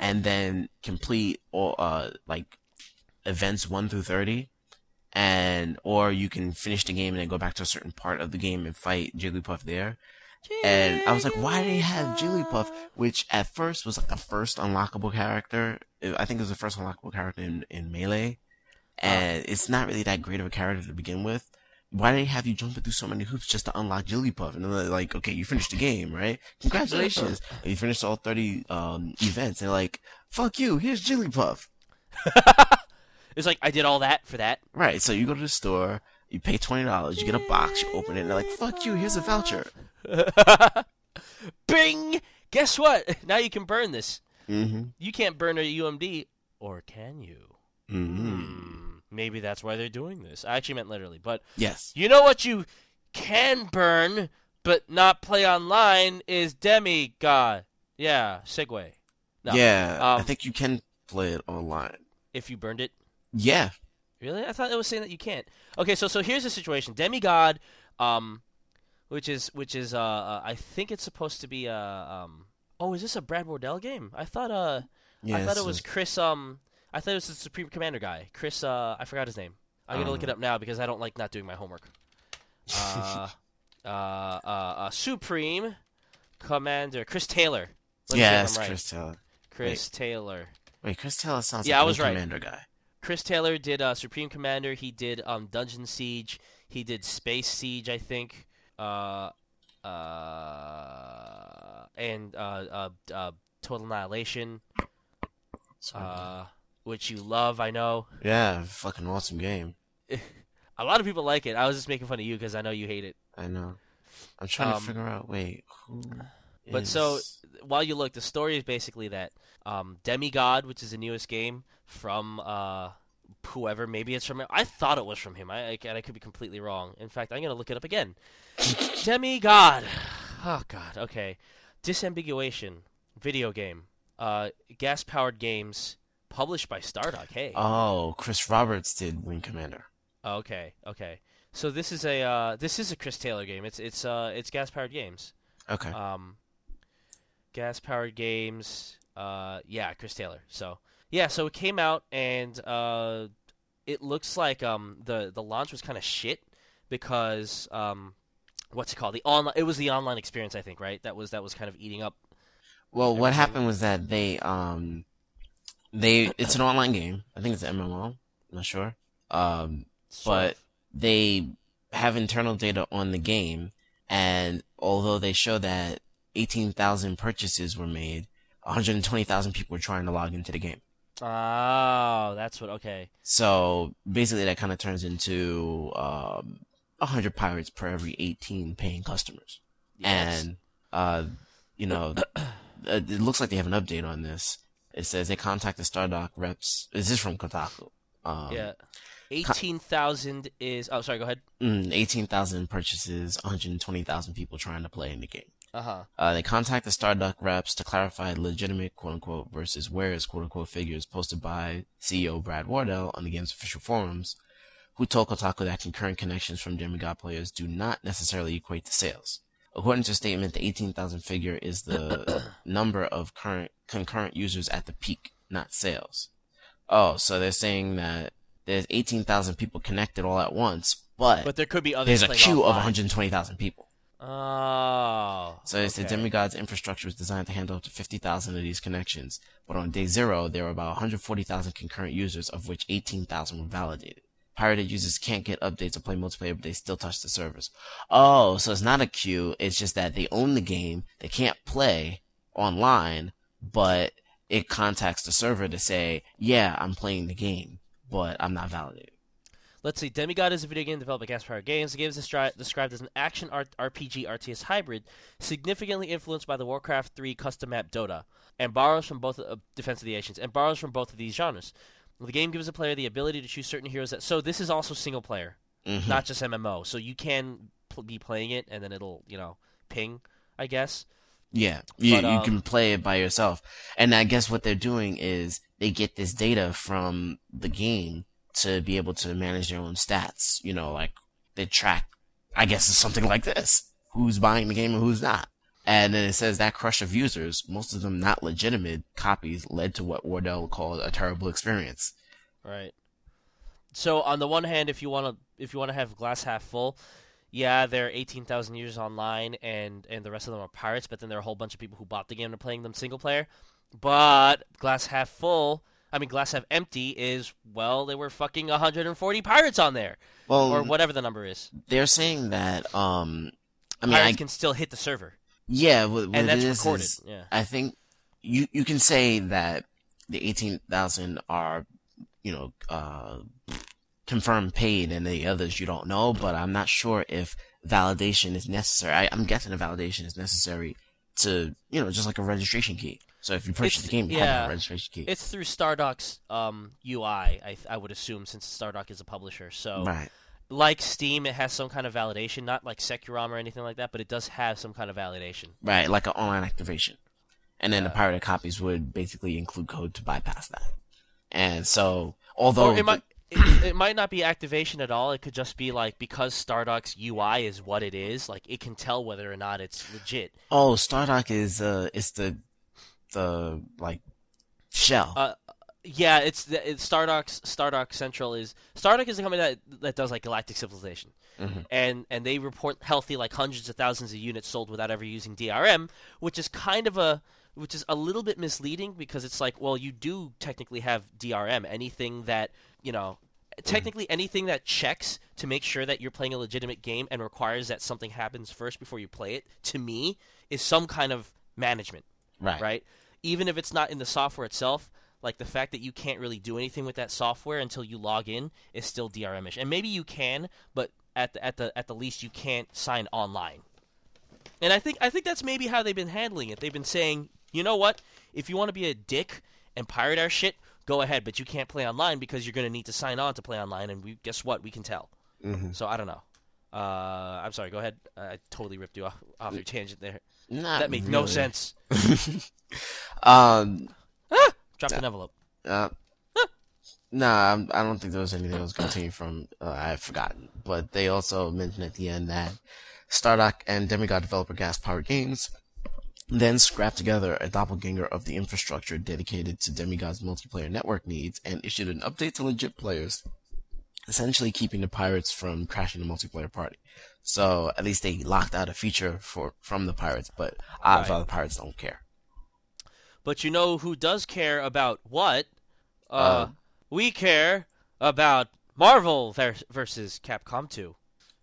and then complete all uh like events one through thirty, and or you can finish the game and then go back to a certain part of the game and fight Jigglypuff there. And I was like, why do they have Jigglypuff? Which at first was like the first unlockable character. I think it was the first unlockable character in, in Melee. And it's not really that great of a character to begin with. Why do they have you jumping through so many hoops just to unlock Jigglypuff? And they're like, okay, you finished the game, right? Congratulations. you finished all 30, um, events. And they're like, fuck you, here's Jigglypuff. It's like I did all that for that. Right. So you go to the store, you pay $20, you get a box, you open it, and they're like, fuck you, here's a voucher. Bing! Guess what? Now you can burn this. Mm-hmm. You can't burn a UMD, or can you? Mm-hmm. Hmm, maybe that's why they're doing this. I actually meant literally, but Yes. you know what you can burn but not play online is Demigod. Yeah, segue. No. Yeah, I Um, think you can play it online. If you burned it, Yeah. Really? I thought it was saying that you can't. Okay, so so here's the situation. Demigod, um, which is which is uh, uh I think it's supposed to be uh um oh is this a Brad Wardell game? I thought uh Yeah. I thought it was is- Chris um I thought it was the Supreme Commander guy. Chris uh I forgot his name. I'm gonna look it Oh. up now because I don't like not doing my homework. Uh, uh, uh, uh, Supreme Commander Chris Taylor. Let Yes, right. Chris Taylor. Chris Taylor. Wait, Chris Taylor sounds Yeah, like I was right. Commander guy. Chris Taylor did uh, Supreme Commander. He did um, Dungeon Siege. He did Space Siege, I think. Uh, uh, and uh, uh, uh, Total Annihilation, uh, which you love, I know. yeah, fucking awesome game. A lot of people like it. I was just making fun of you because I know you hate it. I know. I'm trying Um, to figure out. Wait, who? But so while you look, the story is basically that um, Demigod, which is the newest game from uh, whoever, maybe it's from. I thought it was from him. I, I, and I could be completely wrong. In fact, I'm gonna look it up again. Demigod. Oh God. Okay. Disambiguation. Video game. Uh, gas-powered games published by Stardock. Hey. oh, Chris Roberts did Wing Commander. okay. Okay. So this is a uh, this is a Chris Taylor game. It's it's uh it's gas-powered games. Okay. um, gas powered games. Uh, yeah, Chris Taylor. So yeah, so it came out and uh, it looks like um the the launch was kind of shit because um what's it called the online it was the online experience I think right that was that was kind of eating up well, what happened was that they um they it's an online game. I think it's an MMO. I'm not sure. Um, but they have internal data on the game, and although they show that 18,000 purchases were made, 120,000 people were trying to log into the game. oh that's what okay So basically, that kind of turns into um, 100 pirates per every 18 paying customers. Yes. And, uh, you know, uh, it looks like they have an update on this. It says they contacted Stardock reps. Is This from Kotaku. Um, yeah eighteen thousand is oh sorry go ahead mm, 18,000 purchases, 120,000 people trying to play in the game. Uh huh Uh, they contacted the Stardock reps to clarify legitimate quote unquote versus where's quote unquote figures posted by CEO Brad Wardell on the game's official forums, who told Kotaku that concurrent connections from Demigod players do not necessarily equate to sales. According to a statement, the 18,000 figure is the number of current concurrent users at the peak, not sales. Oh, so they're saying that there's 18,000 people connected all at once, but, but there could be others there's a queue of 120,000 people. Oh So it's the okay. Demigod's infrastructure was designed to handle up to 50,000 of these connections, but on day zero, there were about 140,000 concurrent users, of which 18,000 were validated. Pirated users can't get updates or play multiplayer, but they still touch the servers. Oh, so it's not a queue, it's just that they own the game, they can't play online, but it contacts the server to say, yeah, I'm playing the game, but I'm not validated. Let's see. Demigod is a video game developed by Gas Powered Games. The game is destri- described as an action art- RPG RTS hybrid, significantly influenced by the Warcraft 3 custom map Dota, and borrows from both uh, Defense of the Ancients, and borrows from both of these genres. The game gives a player the ability to choose certain heroes that. So this is also single player, Mhm. not just MMO. So you can pl- be playing it, and then it'll you know ping, I guess. Yeah, you, But, you um, can play it by yourself. And I guess what they're doing is they get this data from the game to be able to manage their own stats. You know, like they track, I guess it's something like this. Who's buying the game and who's not. And then it says that crush of users, most of them not legitimate copies, led to what Wardell called a terrible experience. Right. So on the one hand, if you want to if you want to have glass half full, yeah, they're 18,000 users online, and and the rest of them are pirates. But then there are a whole bunch of people who bought the game and are playing them single player. But glass half full, I mean glass half empty is well, there were fucking 140 pirates on there, Well, or whatever the number is. they're saying that. Um, I mean, pirates I, can still hit the server, yeah, what, what and that's is recorded. is yeah. I think you you can say that the eighteen thousand are, you know, uh, confirmed paid, and the others you don't know. But I'm not sure if validation is necessary. I, I'm guessing a validation is necessary to, you know, just like a registration key. So if you purchase It's- the game, you have yeah. a registration key. It's through Stardock's um, UI, I, I would assume, since Stardock is a publisher. So, right. like Steam, it has some kind of validation, not like Securom or anything like that, but it does have some kind of validation. Right, like an online activation. And then the Yeah. pirated copies would basically include code to bypass that. And so, although or it might it, it might not be activation at all. It could just be like because Stardock's UI is what it is, like it can tell whether or not it's legit. oh, Stardock is uh, is the the like shell. Uh, Yeah, it's the it's Stardock's Stardock Central is Stardock is a company that that does like Galactic Civilization, Mhm. and and they report healthy like hundreds of thousands of units sold without ever using DRM, which is kind of a which is a little bit misleading because it's like well you do technically have DRM anything that you know technically anything that checks to make sure that you're playing a legitimate game and requires that something happens first before you play it to me is some kind of management right. right? Even if it's not in the software itself, like the fact that you can't really do anything with that software until you log in is still DRM-ish. And maybe you can, but at the at the at the least you can't sign online. And I think I think that's maybe how they've been handling it. They've been saying, you know what? If you want to be a dick and pirate our shit, go ahead, but you can't play online because you're going to need to sign on to play online. And we guess what? We can tell. hmm So I don't know. Uh, I'm sorry. Go ahead. I totally ripped you off, off your tangent there. Not That made no sense. Um. Drop an envelope. Uh, nah, I'm, I don't think there was anything else continue from. Uh, I have forgotten, but they also mentioned at the end that Stardock and Demigod developer Gas Power Games then scrapped together a doppelganger of the infrastructure dedicated to Demigod's multiplayer network needs and issued an update to legit players, essentially keeping the pirates from crashing the multiplayer party. So at least they locked out a feature for from the pirates, but Right. the pirates don't care. But you know who does care about what? Uh, Uh, we care about Marvel ver- versus Capcom 2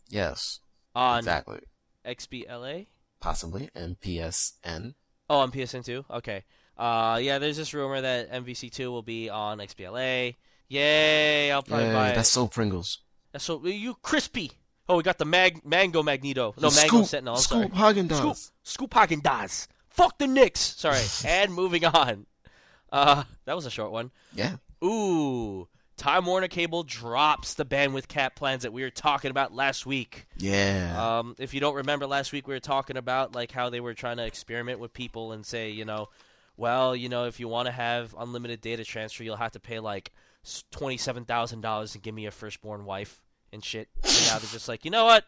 Yes, on exactly. XBLA. Possibly, and PSN. Oh, on PSN 2. Okay. Uh, yeah, there's this rumor that MVC 2 will be on XBLA. Yay! I'll probably Yeah, buy that's so Pringles. That's so you crispy. Oh, we got the mag mango Magneto. No, mango Scoop, Sentinel. I'm Scoop sorry. Haagen Scoop, Scoop Hagen Dazs. Fuck the Knicks. Sorry. and moving on. Uh, that was a short one. Yeah. Ooh, Time Warner Cable drops the bandwidth cap plans that we were talking about last week. Yeah. Um, if you don't remember last week, we were talking about like how they were trying to experiment with people and say, you know, well, you know, if you want to have unlimited data transfer, you'll have to pay like twenty-seven thousand dollars and give me a firstborn wife and shit. And now they're just like, you know what?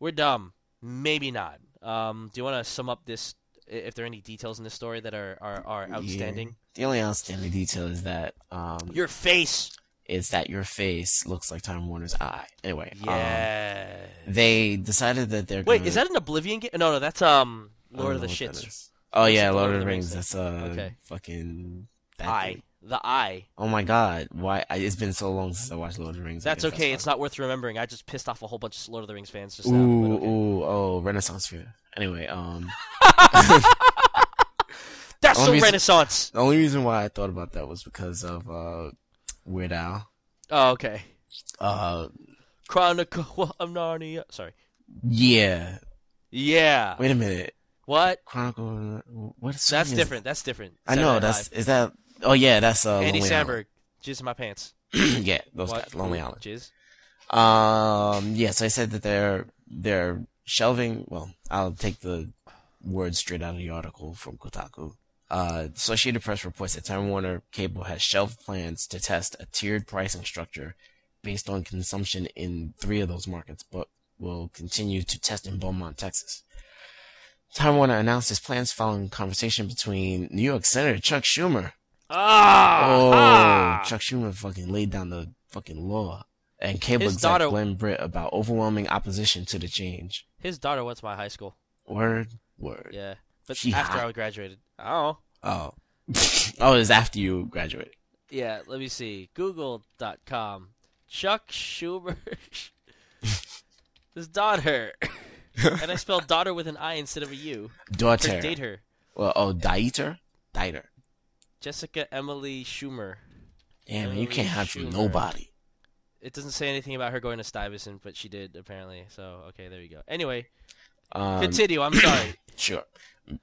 We're dumb. Maybe not. Um, do you want to sum up this? If there are any details in this story that are are, are outstanding, the only outstanding detail is that um, your face. is that your face looks like Time Warner's eye. Anyway, um, Yeah. they decided that they're Wait, gonna, is that an Oblivion game? No, no, that's um Lord of the Shits. Oh yeah, the Lord of the Rings. thing? That's uh, Okay. fucking that Eye. thing. The eye. Oh my god, why? I, it's been so long since I watched Lord of the Rings. That's okay. fine. it's not worth remembering. I just pissed off a whole bunch of Lord of the Rings fans just now. Ooh, but okay. ooh, oh, Renaissance Fair. Anyway, um, That's so reason- Renaissance. the only reason why I thought about that was because of uh, Weird Al. Oh, okay. Uh, Chronicle of Narnia. Sorry. yeah. Yeah. Wait a minute. What? Chronicle. What? That's different. That's different. I know. That's Live. is that. Oh yeah, that's uh. Andy Lonely Samberg. Jizz in my pants. Yeah, those What? guys. Lonely Island. Jizz. Um. Yeah. So I said that they're they're shelving. Well, I'll take the words straight out of the article from Kotaku. Uh, Associated Press reports that Time Warner Cable has shelved plans to test a tiered pricing structure based on consumption in three of those markets, but will continue to test in Beaumont, Texas. Time Warner announced his plans following conversation between New York Senator Chuck Schumer Ah! Oh! Chuck Schumer fucking laid down the fucking law. and cable His exec daughter- Glenn Britt about overwhelming opposition to the change. His daughter went to my high school. Word, word. Yeah, but She after hot. I graduated. Oh. Oh, oh, it's after you graduated. Yeah, let me see. Google.com. Chuck Schumer. His daughter. and I spelled daughter with an I instead of a U. Daughter. Date her. Well, oh, Dieter, Dieter. Jessica Emily Schumer. Damn, man, you can't have from nobody. It doesn't say anything about her going to Stuyvesant, but she did apparently. So okay, there you go. Anyway, Um, continue. I'm sorry. Sure.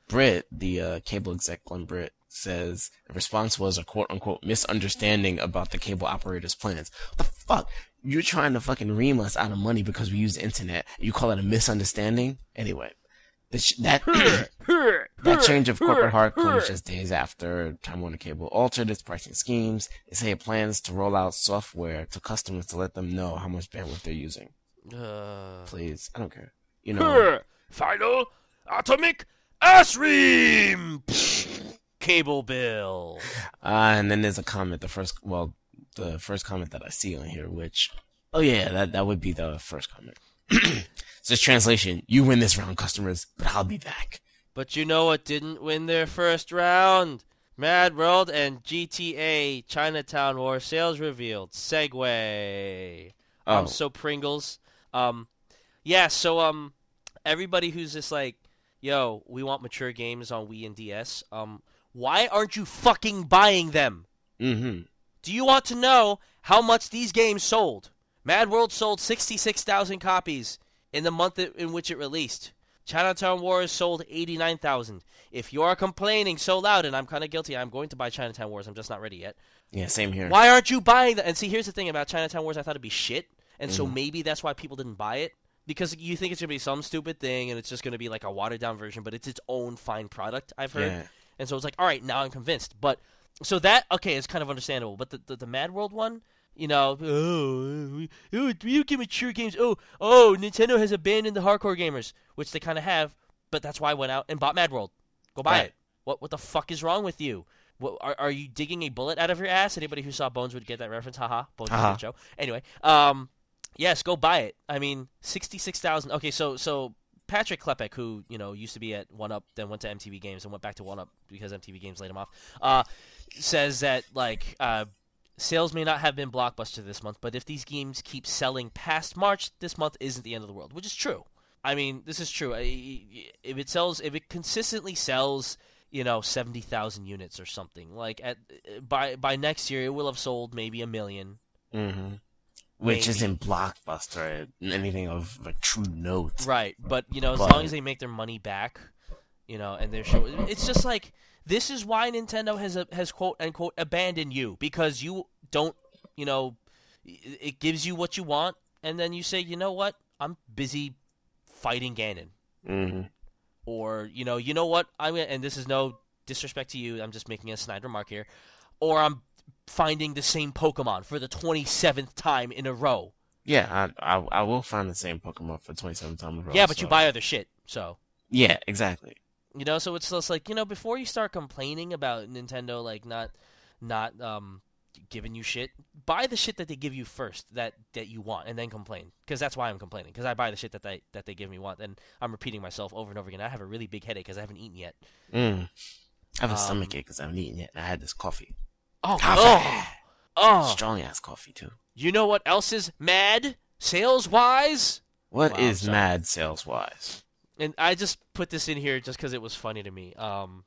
Britt, the uh, cable exec Glenn Britt, says the response was a quote unquote misunderstanding about the cable operator's plans. What the fuck? You're trying to fucking ream us out of money because we use the internet. You call it a misunderstanding? Anyway, sh- that that change of corporate heart comes just days after Time Warner Cable altered its pricing schemes. They say it plans to roll out software to customers to let them know how much bandwidth they're using. Uh, Please, I don't care. You know, Final atomic ass ream. Cable bill. Uh, and then there's a comment, the first, well, the first comment that I see on here, which, oh yeah, that, that would be the first comment. Says translation, you win this round, customers, but I'll be back. But you know what didn't win their first round? Mad World and GTA Chinatown War sales revealed. Segue. Oh, Um, so Pringles. Um, yeah. So um, everybody who's just like, yo, we want mature games on Wii and DS. Um, why aren't you fucking buying them? mm-hmm. Do you want to know how much these games sold? Mad World sold 66,000 copies in the month in which it released. Chinatown Wars sold 89,000. If you are complaining so loud, and I'm kind of guilty, I'm going to buy Chinatown Wars. I'm just not ready yet. Yeah, same here. Why aren't you buying that? And see, here's the thing about Chinatown Wars. I thought it'd be shit, and so mm-hmm. maybe that's why people didn't buy it because you think it's gonna be some stupid thing, and it's just gonna be like a watered down version, but it's its own fine product. I've heard, Yeah. and so it's like, all right, now I'm convinced. But so that okay is kind of understandable, but the the, the Mad World one. You know, oh, oh, you get mature games. Oh, oh, Nintendo has abandoned the hardcore gamers, which they kind of have. But that's why I went out and bought Mad World. Go buy Right. it. What what the fuck is wrong with you? What, are, are you digging a bullet out of your ass? Anybody who saw Bones would get that reference. Haha. Bones Haha. uh show. Anyway, um, yes, go buy it. I mean, sixty six thousand. Okay, so so Patrick Klepek, who you know used to be at One Up, then went to MTV Games and went back to One Up because MTV Games laid him off, uh, says that like uh, sales may not have been blockbuster this month, but if these games keep selling past March, this month isn't the end of the world, which is true. I mean, this is true. If it sells, if it consistently sells, you know, seventy thousand units or something, like at by by next year, it will have sold maybe a million. Mm-hmm. Which Maybe. isn't blockbuster, anything of a true note. Right, but you know, as But- long as they make their money back, you know, and they're show, it's just like this is why Nintendo has a, has quote unquote abandoned you because you don't, you know, it gives you what you want, and then you say, you know what, I'm busy fighting Ganon, Mm-hmm. or you know, you know what, I'm gonna, and this is no disrespect to you, I'm just making a snide remark here, or I'm finding the same Pokemon for the 27th time in a row. Yeah, I, I I will find the same Pokemon for 27 times in a row. yeah, but you buy other shit, so. Yeah, exactly. You know, so it's just like you know, before you start complaining about Nintendo like not not um giving you shit, buy the shit that they give you first that that you want, and then complain. Because that's why I'm complaining. Because I buy the shit that they that they give me want, and I'm repeating myself over and over again. I have a really big headache because I haven't eaten yet. Mm. I have a Um, stomach ache because I haven't eaten yet. I had this coffee. Oh, Coffee. oh, oh. Strong ass coffee too. You know what else is mad sales wise? What Wow, is mad sales wise? And I just put this in here just because it was funny to me. Um,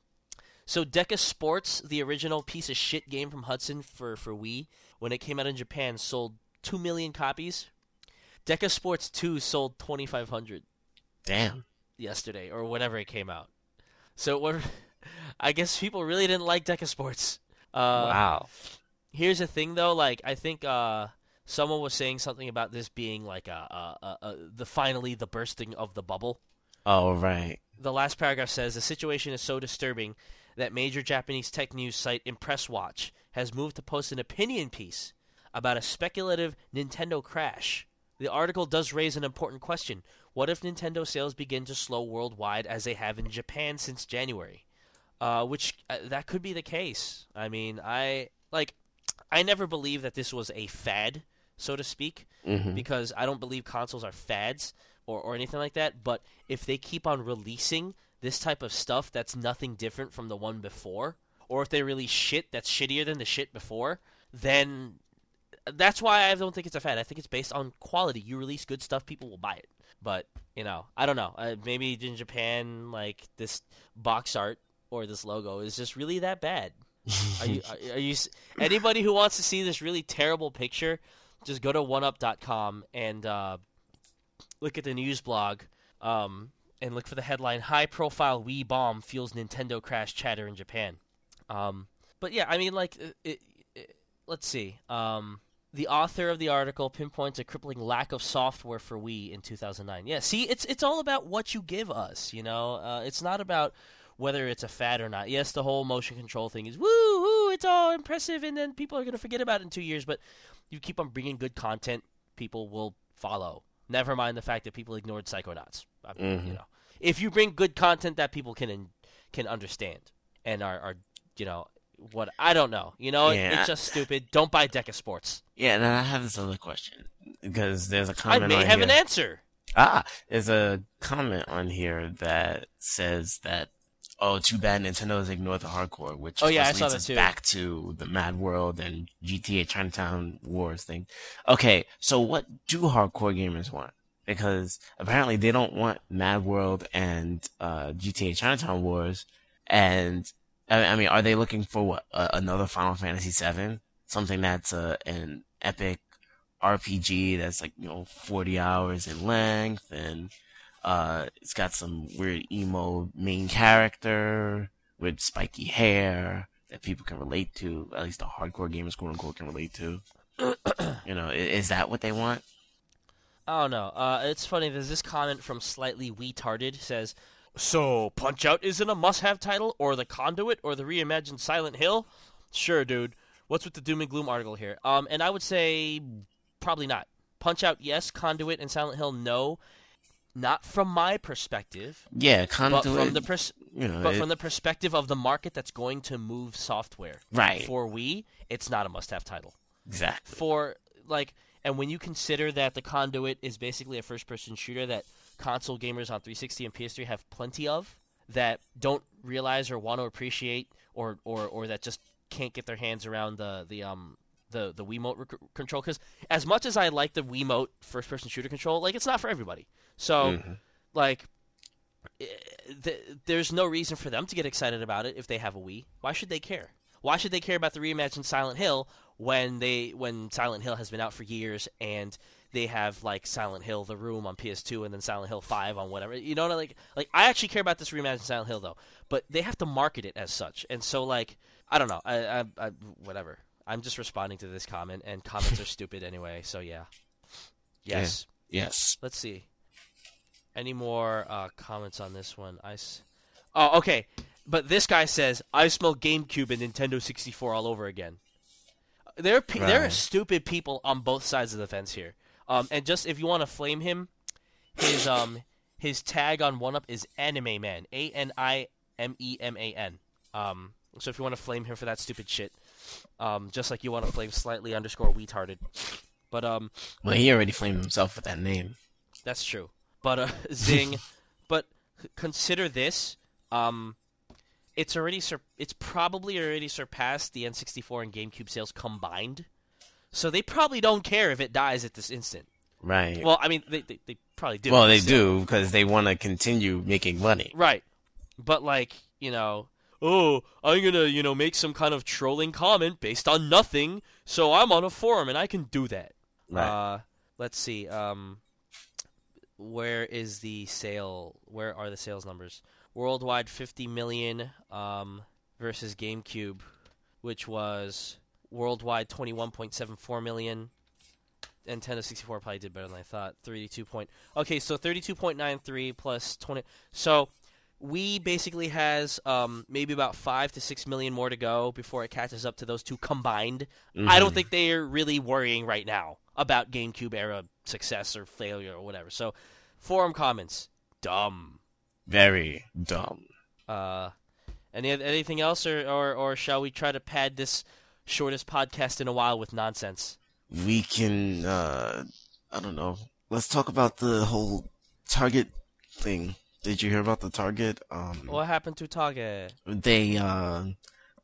so Deca Sports, the original piece of shit game from Hudson for for Wii, when it came out in Japan, sold two million copies. Deca Sports Two sold twenty five hundred Damn. yesterday or whenever it came out. So what? I guess people really didn't like Deca Sports. Uh, wow. Here's the thing, though. Like, I think uh, someone was saying something about this being like a, a, a, a the finally the bursting of the bubble. Oh right. The last paragraph says the situation is so disturbing that major Japanese tech news site Impress Watch has moved to post an opinion piece about a speculative Nintendo crash. The article does raise an important question. What if Nintendo sales begin to slow worldwide as they have in Japan since January? Uh, which uh, that could be the case. I mean, I like I never believed that this was a fad so to speak, Mhm. because I don't believe consoles are fads or, or anything like that. But if they keep on releasing this type of stuff that's nothing different from the one before, or if they release shit that's shittier than the shit before, then that's why I don't think it's a fad. I think it's based on quality. You release good stuff, people will buy it. But you know, I don't know. Uh, maybe in Japan, like this box art or this logo is just really that bad. Are you? Are, are you? Anybody who wants to see this really terrible picture, just go to oneup.com and uh, look at the news blog. Um, and look for the headline: "High Profile Wii Bomb Fuels Nintendo Crash Chatter in Japan." Um, but yeah, I mean, like, it, it, it- let's see. Um, the author of the article pinpoints a crippling lack of software for Wii in 2009. Yeah, see, it's it's all about what you give us. You know, uh, it's not about whether it's a fad or not. Yes, the whole motion control thing is woo woo, it's all impressive, and then people are gonna forget about it in two years. But you keep on bringing good content, people will follow. Never mind the fact that people ignored Psychonauts. I mean, You Mhm. know, if you bring good content that people can can understand and are, are you know what I don't know. You know, Yeah. it's just stupid. Don't buy Deca Sports. Yeah, and I have this other question because there's a comment I may have here. an answer. Ah, there's a comment on here that says that oh, too bad Nintendo's ignored the hardcore, which Oh, yeah, I saw leads that us too. back to the Mad World and GTA Chinatown Wars thing. Okay, so what do hardcore gamers want? Because apparently they don't want Mad World and uh, GTA Chinatown Wars, and I, I mean, are they looking for what uh, another Final Fantasy VII? Something that's uh, an epic RPG that's like you know 40 hours in length and uh it's got some weird emo main character with spiky hair that people can relate to at least the hardcore gamers quote unquote can relate to you know is that what they want I don't know. Uh, it's funny. There's this comment from slightly retarded says, "So Punch Out isn't a must-have title, or the Conduit, or the reimagined Silent Hill." Sure, dude. What's with the doom and gloom article here? Um, and I would say probably not. Punch Out, yes. Conduit and Silent Hill, no. Not from my perspective, yeah but conduit from the pers- you know but it- from the perspective of the market that's going to move software. Right. For Wii, it's not a must-have title. Exactly. For like and when you consider that the conduit is basically a first person shooter that console gamers on 360 and PS3 have plenty of that don't realize or want to appreciate or or or that just can't get their hands around the the um the the Wiimote rec- control cuz as much as I like the Wiimote first person shooter control like it's not for everybody. So Mhm. like eh, th- there's no reason for them to get excited about it if they have a Wii. Why should they care? Why should they care about the reimagined Silent Hill when they when Silent Hill has been out for years and they have like Silent Hill The Room on PS2 and then Silent Hill 5 on whatever. You know like like I actually care about this reimagined Silent Hill though, but they have to market it as such. And so like I don't know. I I, I whatever. I'm just responding to this comment and comments are stupid anyway. So yeah. Yes. yes Let's see. Any more uh, comments on this one? I s- oh, okay. But this guy says, "I smell GameCube and Nintendo 64 all over again." There, are pe- there are stupid people on both sides of the fence here. Um, and just if you want to flame him, his um his tag on one up is Anime Man, A N I M E M A N. Um, so if you want to flame him for that stupid shit, um, just like you want to flame slightly underscore retarded. But um, well he already flamed himself with that name that's true. But uh, Zing, but consider this. Um, it's already sur- it's probably already surpassed the N64 and GameCube sales combined. So they probably don't care if it dies at this instant. right Well, I mean, they they, they probably do. well they still. do because they want to continue making money Right. But like, you know, oh, I'm gonna, you know, make some kind of trolling comment based on nothing, so I'm on a forum and I can do that. right Uh, let's see. Um, where is the sale? Where are the sales numbers? Worldwide, 50 million um, versus GameCube, which was worldwide 21.74 million. Nintendo 64 probably did better than I thought. 32 point. Okay, so 32.93 plus 20. So we basically has um, maybe about five to six million more to go before it catches up to those two combined. I don't Mhm. think they're really worrying right now about GameCube era success or failure or whatever. So, forum comments, dumb. very dumb Uh, any anything else, or, or or shall we try to pad this shortest podcast in a while with nonsense? we can, uh, I don't know. Let's talk about the whole Target thing. Did you hear about the Target? Um, What happened to Target? they uh,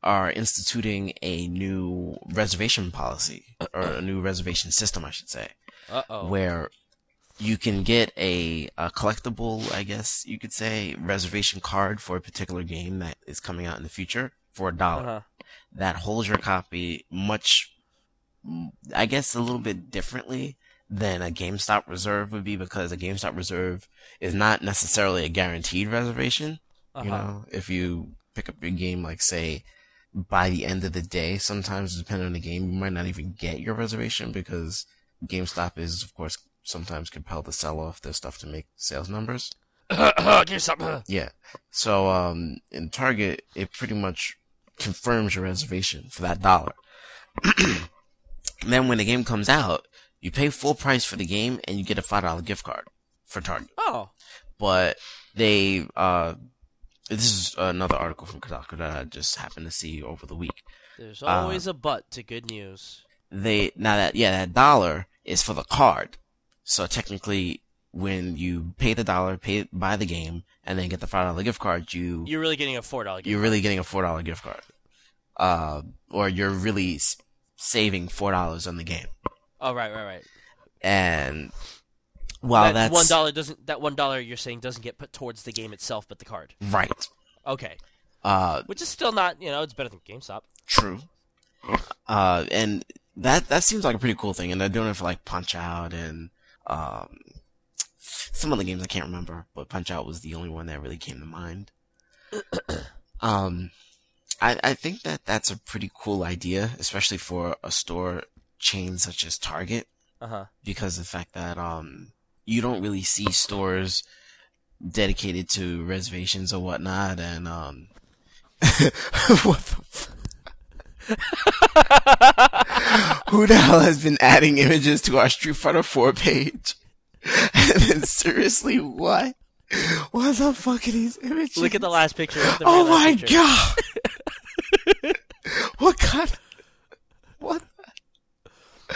are instituting a new reservation policy or a new reservation system, I should say, Uh oh. where you can get a, a collectible, I guess you could say, reservation card for a particular game that is coming out in the future for a dollar Uh-huh. that holds your copy much, I guess, a little bit differently than a GameStop reserve would be because a GameStop reserve is not necessarily a guaranteed reservation. Uh-huh. You know, if you pick up your game, like say, by the end of the day, sometimes depending on the game, you might not even get your reservation because GameStop is, of course, sometimes compelled to sell off their stuff to make sales numbers. Something. Yeah. So, um, in Target, it pretty much confirms your reservation for that dollar. then when the game comes out, you pay full price for the game and you get a $5 gift card for Target. Oh. But they, uh, this is another article from Kotaku that I just happened to see over the week. There's Uh, always a but to good news. They, now that, yeah, that dollar is for the card. So technically, when you pay the dollar, pay buy the game, and then get the five dollar gift card, you You're really getting a four dollar gift. you're really getting a four dollar gift card, uh, or you're really saving four dollars on the game. Oh right, right, right. And while that that's one dollar doesn't. That one dollar you're saying doesn't get put towards the game itself, but the card. right, Okay, uh, which is still not. You know, it's better than GameStop. true, uh, and that that seems like a pretty cool thing, and they're doing it for like Punch Out and um, some other games I can't remember, but Punch Out was the only one that really came to mind. um, I I think that that's a pretty cool idea, especially for a store chain such as Target. Uh huh. because of the fact that um you don't really see stores dedicated to reservations or whatnot and um what the f- who the hell has been adding images to our Street Fighter 4 page? and then seriously, what? What the fuck are these images? Look at the last picture. The Oh my picture. god! what kind? Of, What?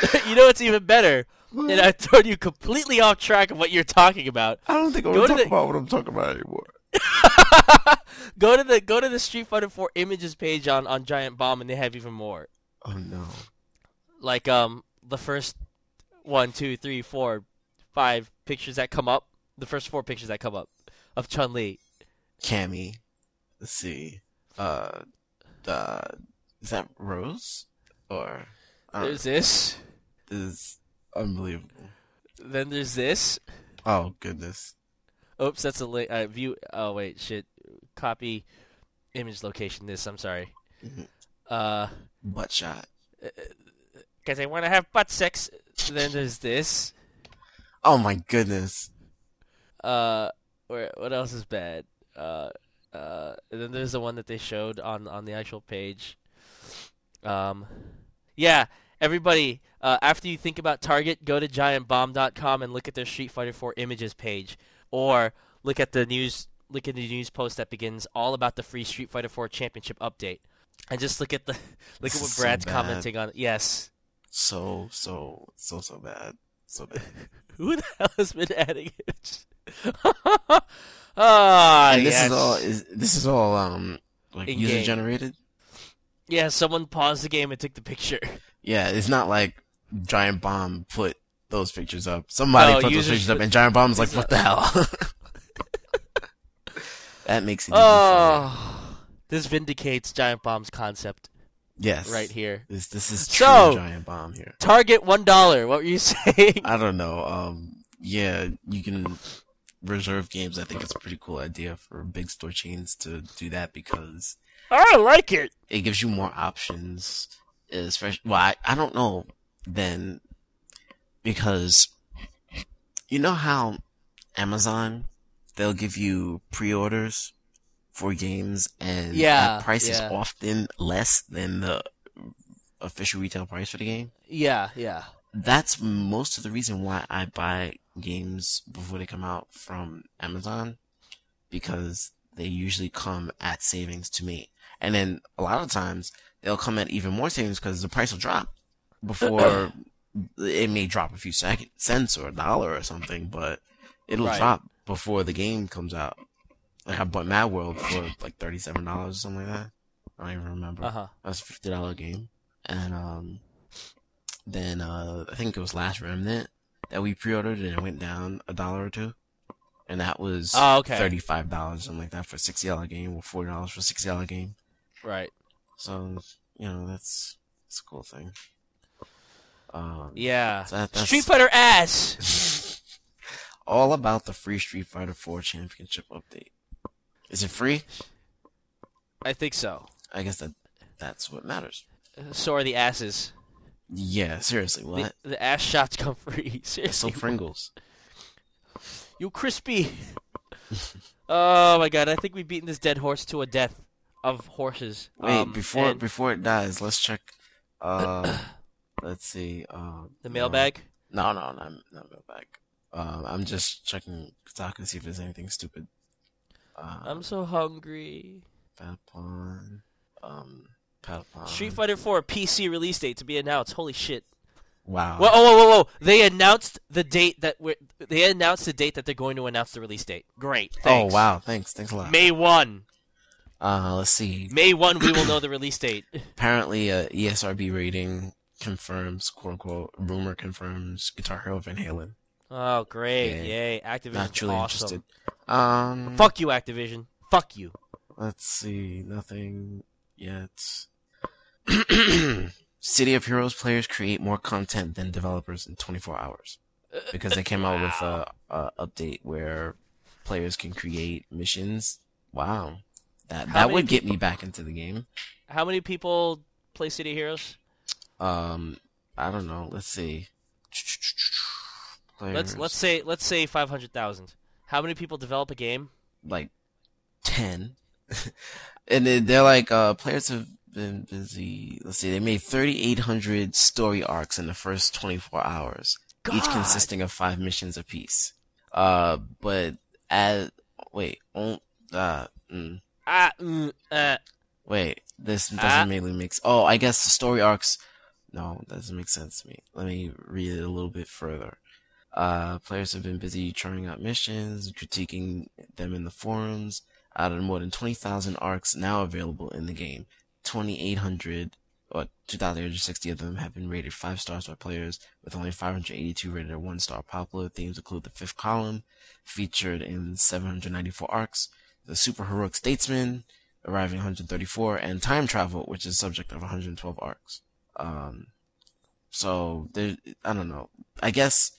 you know what's even better? And I've thrown you completely off track of what you're talking about. I don't think I'm Go gonna to talk the- about what I'm talking about anymore. Go to the go to the Street Fighter 4 images page on on Giant Bomb, and they have even more. Oh no. Like um the first one, two, three, four, five pictures that come up. The first four pictures that come up of Chun Li. Cammy. Let's see. Uh, uh, is that Rose? Or There's this. this is unbelievable. Then there's this. Oh goodness. Oops, that's a li- uh, view. Oh wait, shit. Copy image location. This. I'm sorry. Mhm. Uh, Butt shot. because I want to have butt sex. Then there's this. Oh my goodness. Uh, where what else is bad? Uh, uh, and then there's the one that they showed on on the actual page. Um, yeah, everybody. Uh, after you think about Target, go to GiantBomb.com and look at their Street Fighter 4 images page, or look at the news. Look at the news post that begins all about the free Street Fighter 4 Championship update, and just look at the look This at what Brad's bad. commenting on. Yes, So so so so bad. So bad. who the hell has been adding it? Ah, and this yes. is all is this is all um like In user game. generated. Yeah, someone paused the game and took the picture. Yeah, it's not like Giant Bomb put those pictures up. Somebody No, put those pictures up, and Giant Bomb's like, "What the hell?" that makes it. Oh, this vindicates Giant Bomb's concept Yes. right here. This this is true So- giant bomb here. Target one dollar. What were you saying? I don't know. Um, yeah, you can reserve games. I think it's a pretty cool idea for big store chains to do that because I like it. it gives you more options. Especially, well, I, I don't know then because you know how Amazon they'll give you pre-orders for games and Yeah, that price is often less than the official retail price for the game. Yeah, yeah. that's most of the reason why I buy games before they come out from Amazon because they usually come at savings to me. And then a lot of times they'll come at even more savings because the price will drop before it may drop a few cents or a dollar or something, but it'll Right. drop before the game comes out. Like I bought Mad World for like thirty seven dollars or something like that. I don't even remember. Uh huh. That was a fifty dollar game, and um, then uh, I think it was Last Remnant that we pre ordered, and it went down a dollar or two, and that was Oh, okay. thirty five dollars something like that for a sixty dollar game, or forty dollars for a sixty dollar game. Right. So you know that's that's a cool thing. Um, Yeah. That- Street Fighter ass. all about the free Street Fighter 4 Championship update. Is it free? I think so. I guess that that's what matters. So are the asses. Yeah, seriously, what? the ass shots come free. Seriously. So. Pringles. You crispy. oh my god! I think we've beaten this dead horse to a death of horses. Wait, Um, before and before it dies, let's check. Uh, let's see. Uh, the mailbag. No, no, not not mailbag. Um, I'm just checking Kotaku to see if there's anything stupid. Uh, I'm so hungry. Patapon. Um, Patapon. Street Fighter 4 PC release date to be announced. Holy shit! Wow. Whoa, whoa, whoa, whoa! They announced the date that we're, they announced the date that they're going to announce the release date. Great. Thanks. Oh wow! Thanks, thanks a lot. May one. Uh, let's see. May one. We will know the release date. apparently a ESRB rating confirms, quote unquote, rumor confirms Guitar Hero Van Halen. Oh, great! Yeah. Yay! Activision. Not truly awesome. interested. Um, Fuck you, Activision. Fuck you. let's see, nothing yet. City of Heroes players create more content than developers in 24 hours because they came out with a, a update where players can create missions. Wow, that How that would get me back into the game. How many people play City Heroes? Um, I don't know. Let's see. Let's let's say let's say five hundred thousand. How many people develop a game? like 10 and then they're like uh players have been busy let's see they made 3800 story arcs in the first 24 hours each consisting of five missions apiece uh but as wait on uh mm, Ah, mm, uh, wait this doesn't Ah. really make oh i guess the story arcs no that doesn't make sense to me let me read it a little bit further uh, players have been busy trying out missions, critiquing them in the forums. Out of more than 20,000 arcs now available in the game, 2,800 or 2,860 of them have been rated 5 stars by players, with only 582 rated at 1 star. Popular themes include the fifth column, featured in 794 arcs, the super heroic statesman, arriving 134, and time travel, which is subject of 112 arcs. Um, so there, I don't know. I guess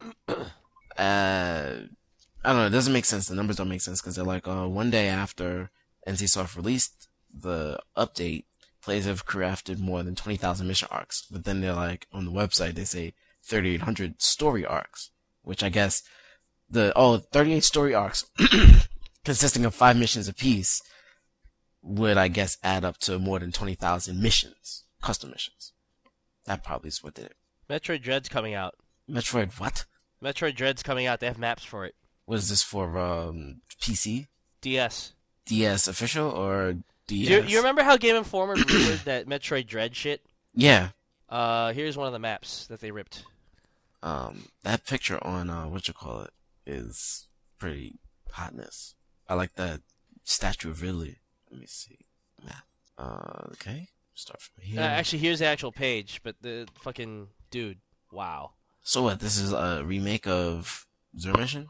uh, I don't know. It doesn't make sense. The numbers don't make sense because they're like, uh, one day after NCSoft released the update, players have crafted more than 20,000 mission arcs. But then they're like, on the website, they say 3,800 story arcs, which I guess the, oh, 38 story arcs consisting of five missions apiece would, I guess, add up to more than 20,000 missions, custom missions. That probably is what did it. Metroid Dread's coming out. Metroid, what? Metroid Dread's coming out. They have maps for it. What is this for? Um, PC, DS. DS official or DS? You, you remember how Game Informer rumored that Metroid Dread shit? Yeah. Uh, here's one of the maps that they ripped. Um, that picture on uh, what you call it is pretty hotness. I like that statue of Ridley. Let me see. Uh, okay. Start from here. Uh, actually, here's the actual page, but the fucking dude. Wow. so what? This is a remake of Zero Mission?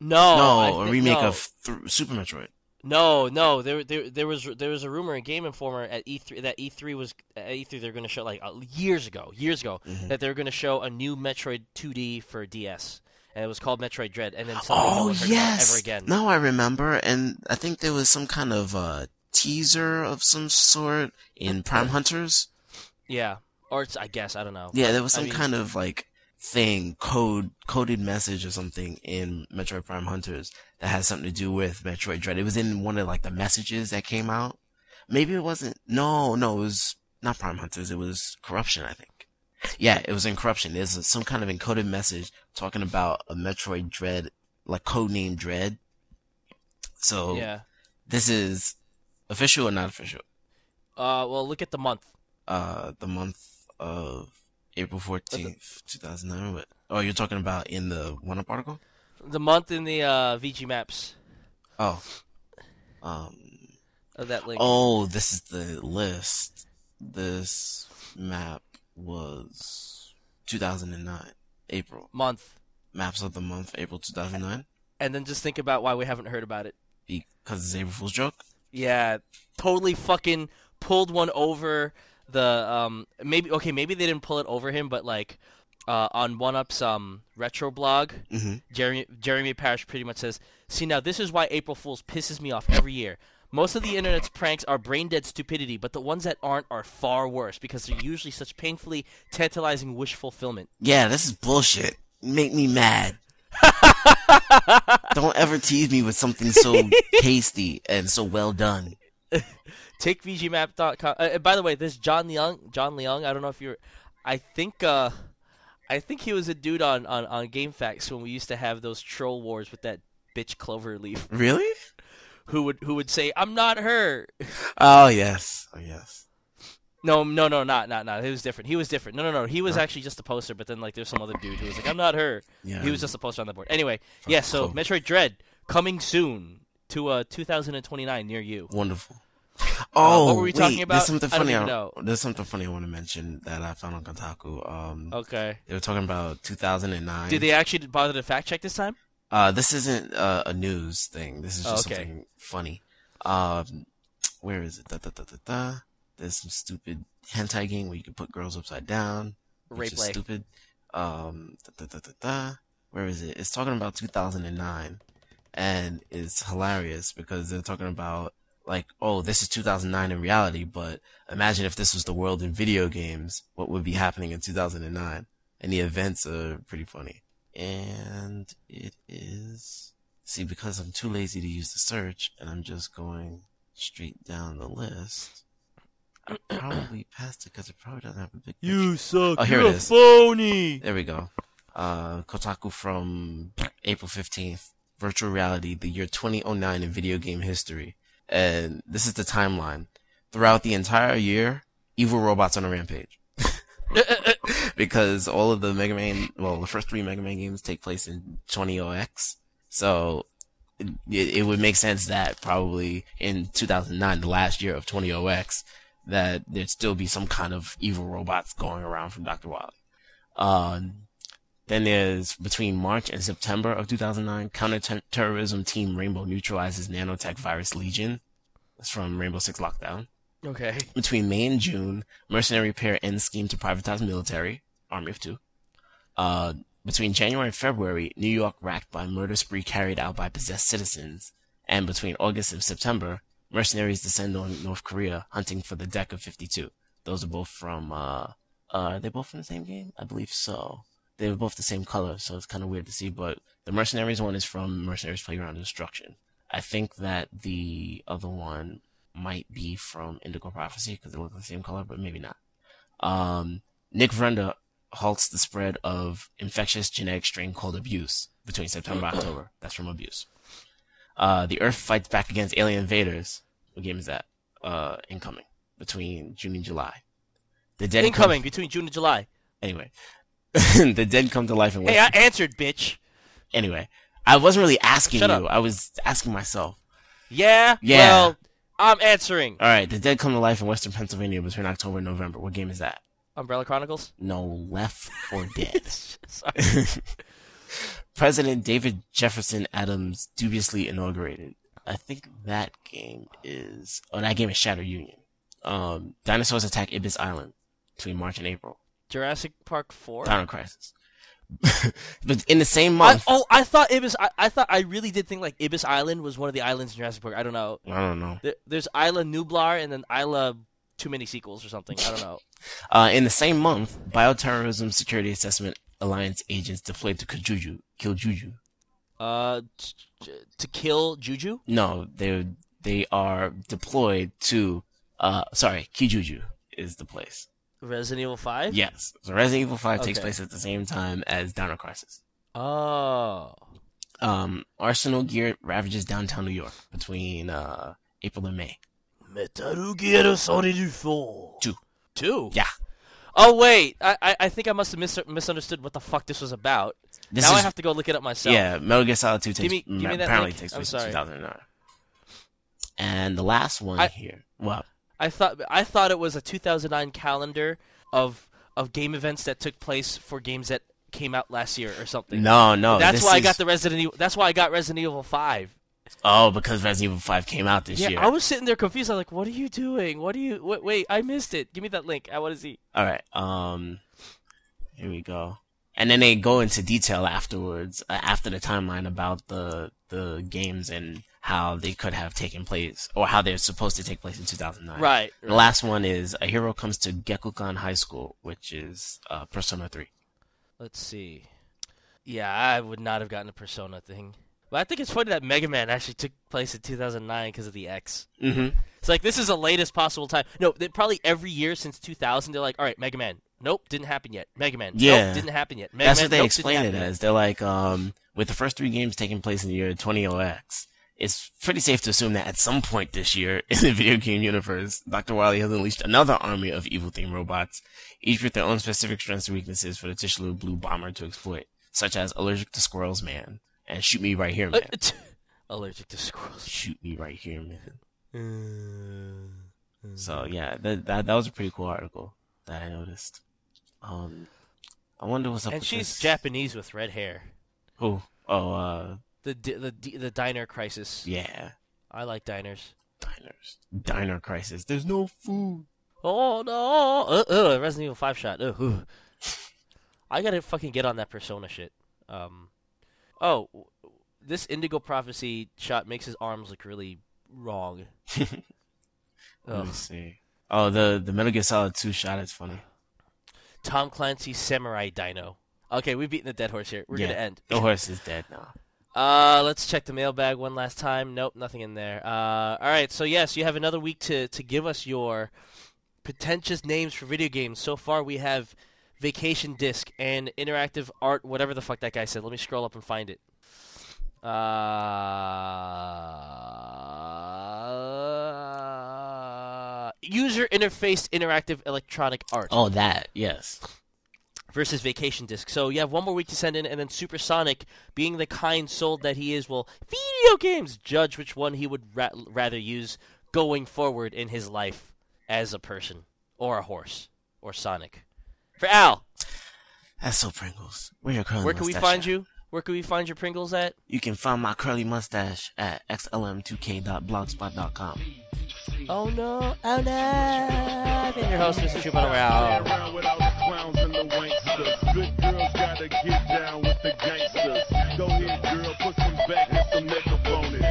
No, no, I a remake no. of th- Super Metroid. No, no, there, there, there was there was a rumor in Game Informer at E3 that E3 was at E3 they're going to show like uh, years ago, years ago Mhm. that they're going to show a new Metroid 2D for DS, and it was called Metroid Dread, and then suddenly no Oh one heard about it yes. ever again. Now I remember, and I think there was some kind of uh, teaser of some sort in Prime Hunters. Yeah, or it's I guess I don't know. Yeah, there was I some mean- kind of like thing, code, coded message or something in Metroid Prime Hunters that had something to do with Metroid Dread. It was in one of like the messages that came out. Maybe it wasn't. No, no, it was not Prime Hunters. It was Corruption, I think. Yeah, it was in Corruption. There's some kind of encoded message talking about a Metroid Dread, like codename Dread. So Yeah. this is official or not official? Uh, well, look at the month. Uh, the month of April fourteenth, two thousand nine. What? Oh, you're talking about in the one up article? The month in the uh, VG maps Oh, um, of that link. oh, this is the list. This map was two thousand and nine, April. Month. Maps of the month, April two thousand nine, And then just think about why we haven't heard about it. because it's April Fool's joke. Yeah, totally fucking pulled one over the um maybe okay maybe they didn't pull it over him but like uh on one up's um retro blog Mm-hmm. Jeremy Jeremy Parrish pretty much says see now this is why April Fools pisses me off every year most of the internet's pranks are brain dead stupidity but the ones that aren't are far worse because they're usually such painfully tantalizing wish fulfillment Yeah, this is bullshit. Make me mad. Don't ever tease me with something so tasty and so well done. take vgmap.com uh, and by the way this John Leung John Leung I don't know if you're I think uh I think he was a dude on, on, on GameFAQs when we used to have those troll wars with that bitch Cloverleaf Really? Who would who would say I'm not her. Oh yes, oh yes. No, no, no, not not not. He was different. He was different. No, no, no. He was Huh? actually just a poster, but then like there's some other dude who was like I'm not her. Yeah. He was just a poster on the board. Anyway, yeah. So cool. Metroid Dread coming soon to uh 2029 near you. wonderful. Oh, what were we wait, talking about? There's something I funny. even I- There's something funny I want to mention that I found on Kotaku. Um, Okay. they were talking about 2009. Did they actually bother to fact check this time? Uh, this isn't uh, a news thing. This is Oh, just okay. something funny. Um, where is it? Da, da, da, da, da. There's some stupid hentai game where you can put girls upside down, which is play. stupid. Um, da, da, da, da, da. Where is it? It's talking about 2009, and it's hilarious because they're talking about like, oh, this is 2009 in reality, but imagine if this was the world in video games, what would be happening in 2009? And the events are pretty funny. And it is, see, because I'm too lazy to use the search and I'm just going straight down the list, I probably passed it because it probably doesn't have a big picture. suck. Oh, here You're it is. phony. There we go. Uh, Kotaku from April 15th. Virtual reality, the year 2009 in video game history. And this is the timeline. Throughout the entire year, evil robots on a rampage. because all of the Mega Man, well, the first three Mega Man games take place in 20OX. So, it, it would make sense that probably in 2009, the last year of 20OX, that there'd still be some kind of evil robots going around from Dr. Wily. Um, then there's between March and September of 2009, counterterrorism team Rainbow neutralizes nanotech virus Legion. That's from Rainbow Six Lockdown. Okay. Between May and June, mercenary pair ends scheme to privatize military, Army of Two. Uh, between January and February, New York racked by murder spree carried out by possessed citizens. And between August and September, mercenaries descend on North Korea, hunting for the deck of 52. Those are both from, uh, uh, are they both from the same game? I believe so. They were both the same color, so it's kind of weird to see, but the mercenaries one is from Mercenaries Playground Destruction. I think that the other one might be from Indigo Prophecy because they look the same color, but maybe not. Um, Nick Vrenna halts the spread of infectious genetic strain called Abuse between September and October. That's from Abuse. Uh, the Earth fights back against alien invaders. What game is that? Uh, incoming between June and July. The dead come- Incoming between June and July. anyway, the dead come to life in Hey, I answered, bitch. Anyway, I wasn't really asking Shut you. up. I was asking myself. Yeah. Yeah. Well, I'm answering. All right, the dead come to life in Western Pennsylvania between October and November. What game is that? Umbrella Chronicles. No, Left or Dead. Sorry. President David Jefferson Adams dubiously inaugurated. I think that game is. Oh, that game is Shadow Union. Um, dinosaurs attack Ibis Island between March and April. Jurassic Park Four. Dino Crisis. But in the same I, month, oh, I thought Ibis. I, I thought I really did think like Ibis Island was one of the islands in Jurassic Park. I don't know. I don't know. There, there's Isla Nublar and then Isla too many sequels or something. I don't know. Uh, in the same month, Bioterrorism Security Assessment Alliance agents deployed to Kajuju, kill Juju. Uh, t- to kill Juju. No, they they are deployed to. Uh, sorry, Kijuju is the place. Resident Evil Five. Yes, so Resident Evil Five takes place at the same time as Dino Crisis. Oh. Um, Arsenal Gear ravages downtown New York between uh April and May. Metal Gear Solid Four. Two. Two. Yeah. Oh wait, I I, I think I must have mis- misunderstood what the fuck this was about. This now is I have to go look it up myself. yeah. Metal Gear Solid Two takes me- give me apparently link. takes place in 2009. And the last one I- here. Well, I thought I thought it was a 2009 calendar of of game events that took place for games that came out last year or something. no, no. that's why I got the Resident Evil. That's why I got Resident Evil Five. Oh, because Resident Evil Five came out this Yeah, year. I was sitting there confused. I'm like, "What are you doing? What are you? Wait, wait I missed it. Give me that link. I want to see." All right. Um, here we go. And then they go into detail afterwards, uh, after the timeline about the the games and how they could have taken place, or how they're supposed to take place in 2009. Right. The last one is a hero comes to Gekkoukan High School, which is uh, Persona 3. Let's see. Yeah, I would not have gotten a Persona thing. But I think it's funny that Mega Man actually took place in 2009 because of the X. Mm-hmm. It's like this is the latest possible time. No, they, probably every year since 2000, they're like, "All right, Mega Man. Nope, didn't happen yet. Mega Man. Yeah. Nope, didn't happen yet. Mega That's Man, what they nope, explain it happen yet." as. They're like, um, with the first three games taking place in the year 20OX, it's pretty safe to assume that at some point this year in the video game universe, Dr. Wily has unleashed another army of evil themed robots, each with their own specific strengths and weaknesses for the titular blue bomber to exploit, such as allergic to squirrels man and shoot me right here Uh, man. Allergic to squirrels. shoot me right here man. Uh, So yeah, that, that that was a pretty cool article that I noticed. Um, I wonder what's up and with she's this. Japanese with red hair. Who? Oh, uh, The the the diner crisis. yeah. I like diners. Diners. Diner crisis. There's no food. Oh no! Uh, uh, Resident Evil Five shot. Uh, uh. I gotta fucking get on that Persona shit. Um, oh, this Indigo Prophecy shot makes his arms look really wrong. Let me see. Oh, the the Metal Gear Solid 2 shot is funny. Tom Clancy's Samurai Dino. Okay, we've beaten the dead horse here. We're Yeah. gonna end. The horse is dead now. Uh, let's check the mailbag one last time. Nope, nothing in there. Uh, all right. So yes, you have another week to to give us your pretentious names for video games. So far, we have Vacation Disc and Interactive Art, whatever the fuck that guy said. Let me scroll up and find it. Uh, user interface interactive electronic art Oh, that. Yes. Versus Vacation Disc. So you have one more week to send in, and then Supersonic, being the kind soul that he is, will video games judge which one he would ra- rather use going forward in his life as a person or a horse or Sonic. For Al, That's so Pringles. Where can we find at? you? Where can we find your Pringles at? You can find my curly mustache at xlm2k.blogspot.com. Oh no! Oh no! I've been your host, Mr. Chupano Al. the clowns and the wanksters. Good girls gotta get down with the gangsters. Go ahead, girl, put some back and some makeup on it.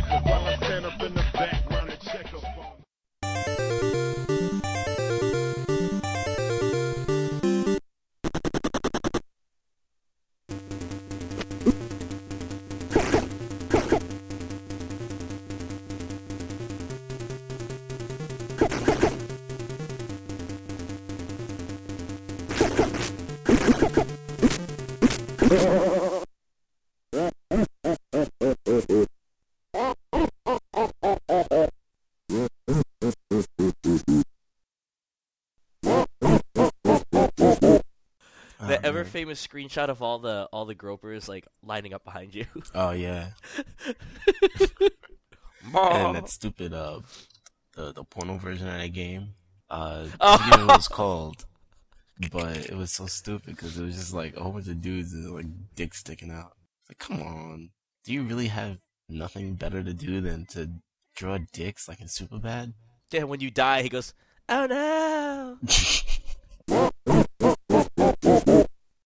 Screenshot of all the all the gropers like lining up behind you. Oh, yeah. And that stupid, uh, the, the porno version of that game. Uh. I forget what it was called. But it was so stupid because it was just like a whole bunch of dudes with like dicks sticking out. Like, come on. Do you really have nothing better to do than to draw dicks like in Superbad? Yeah, when you die, he goes, "Oh no!"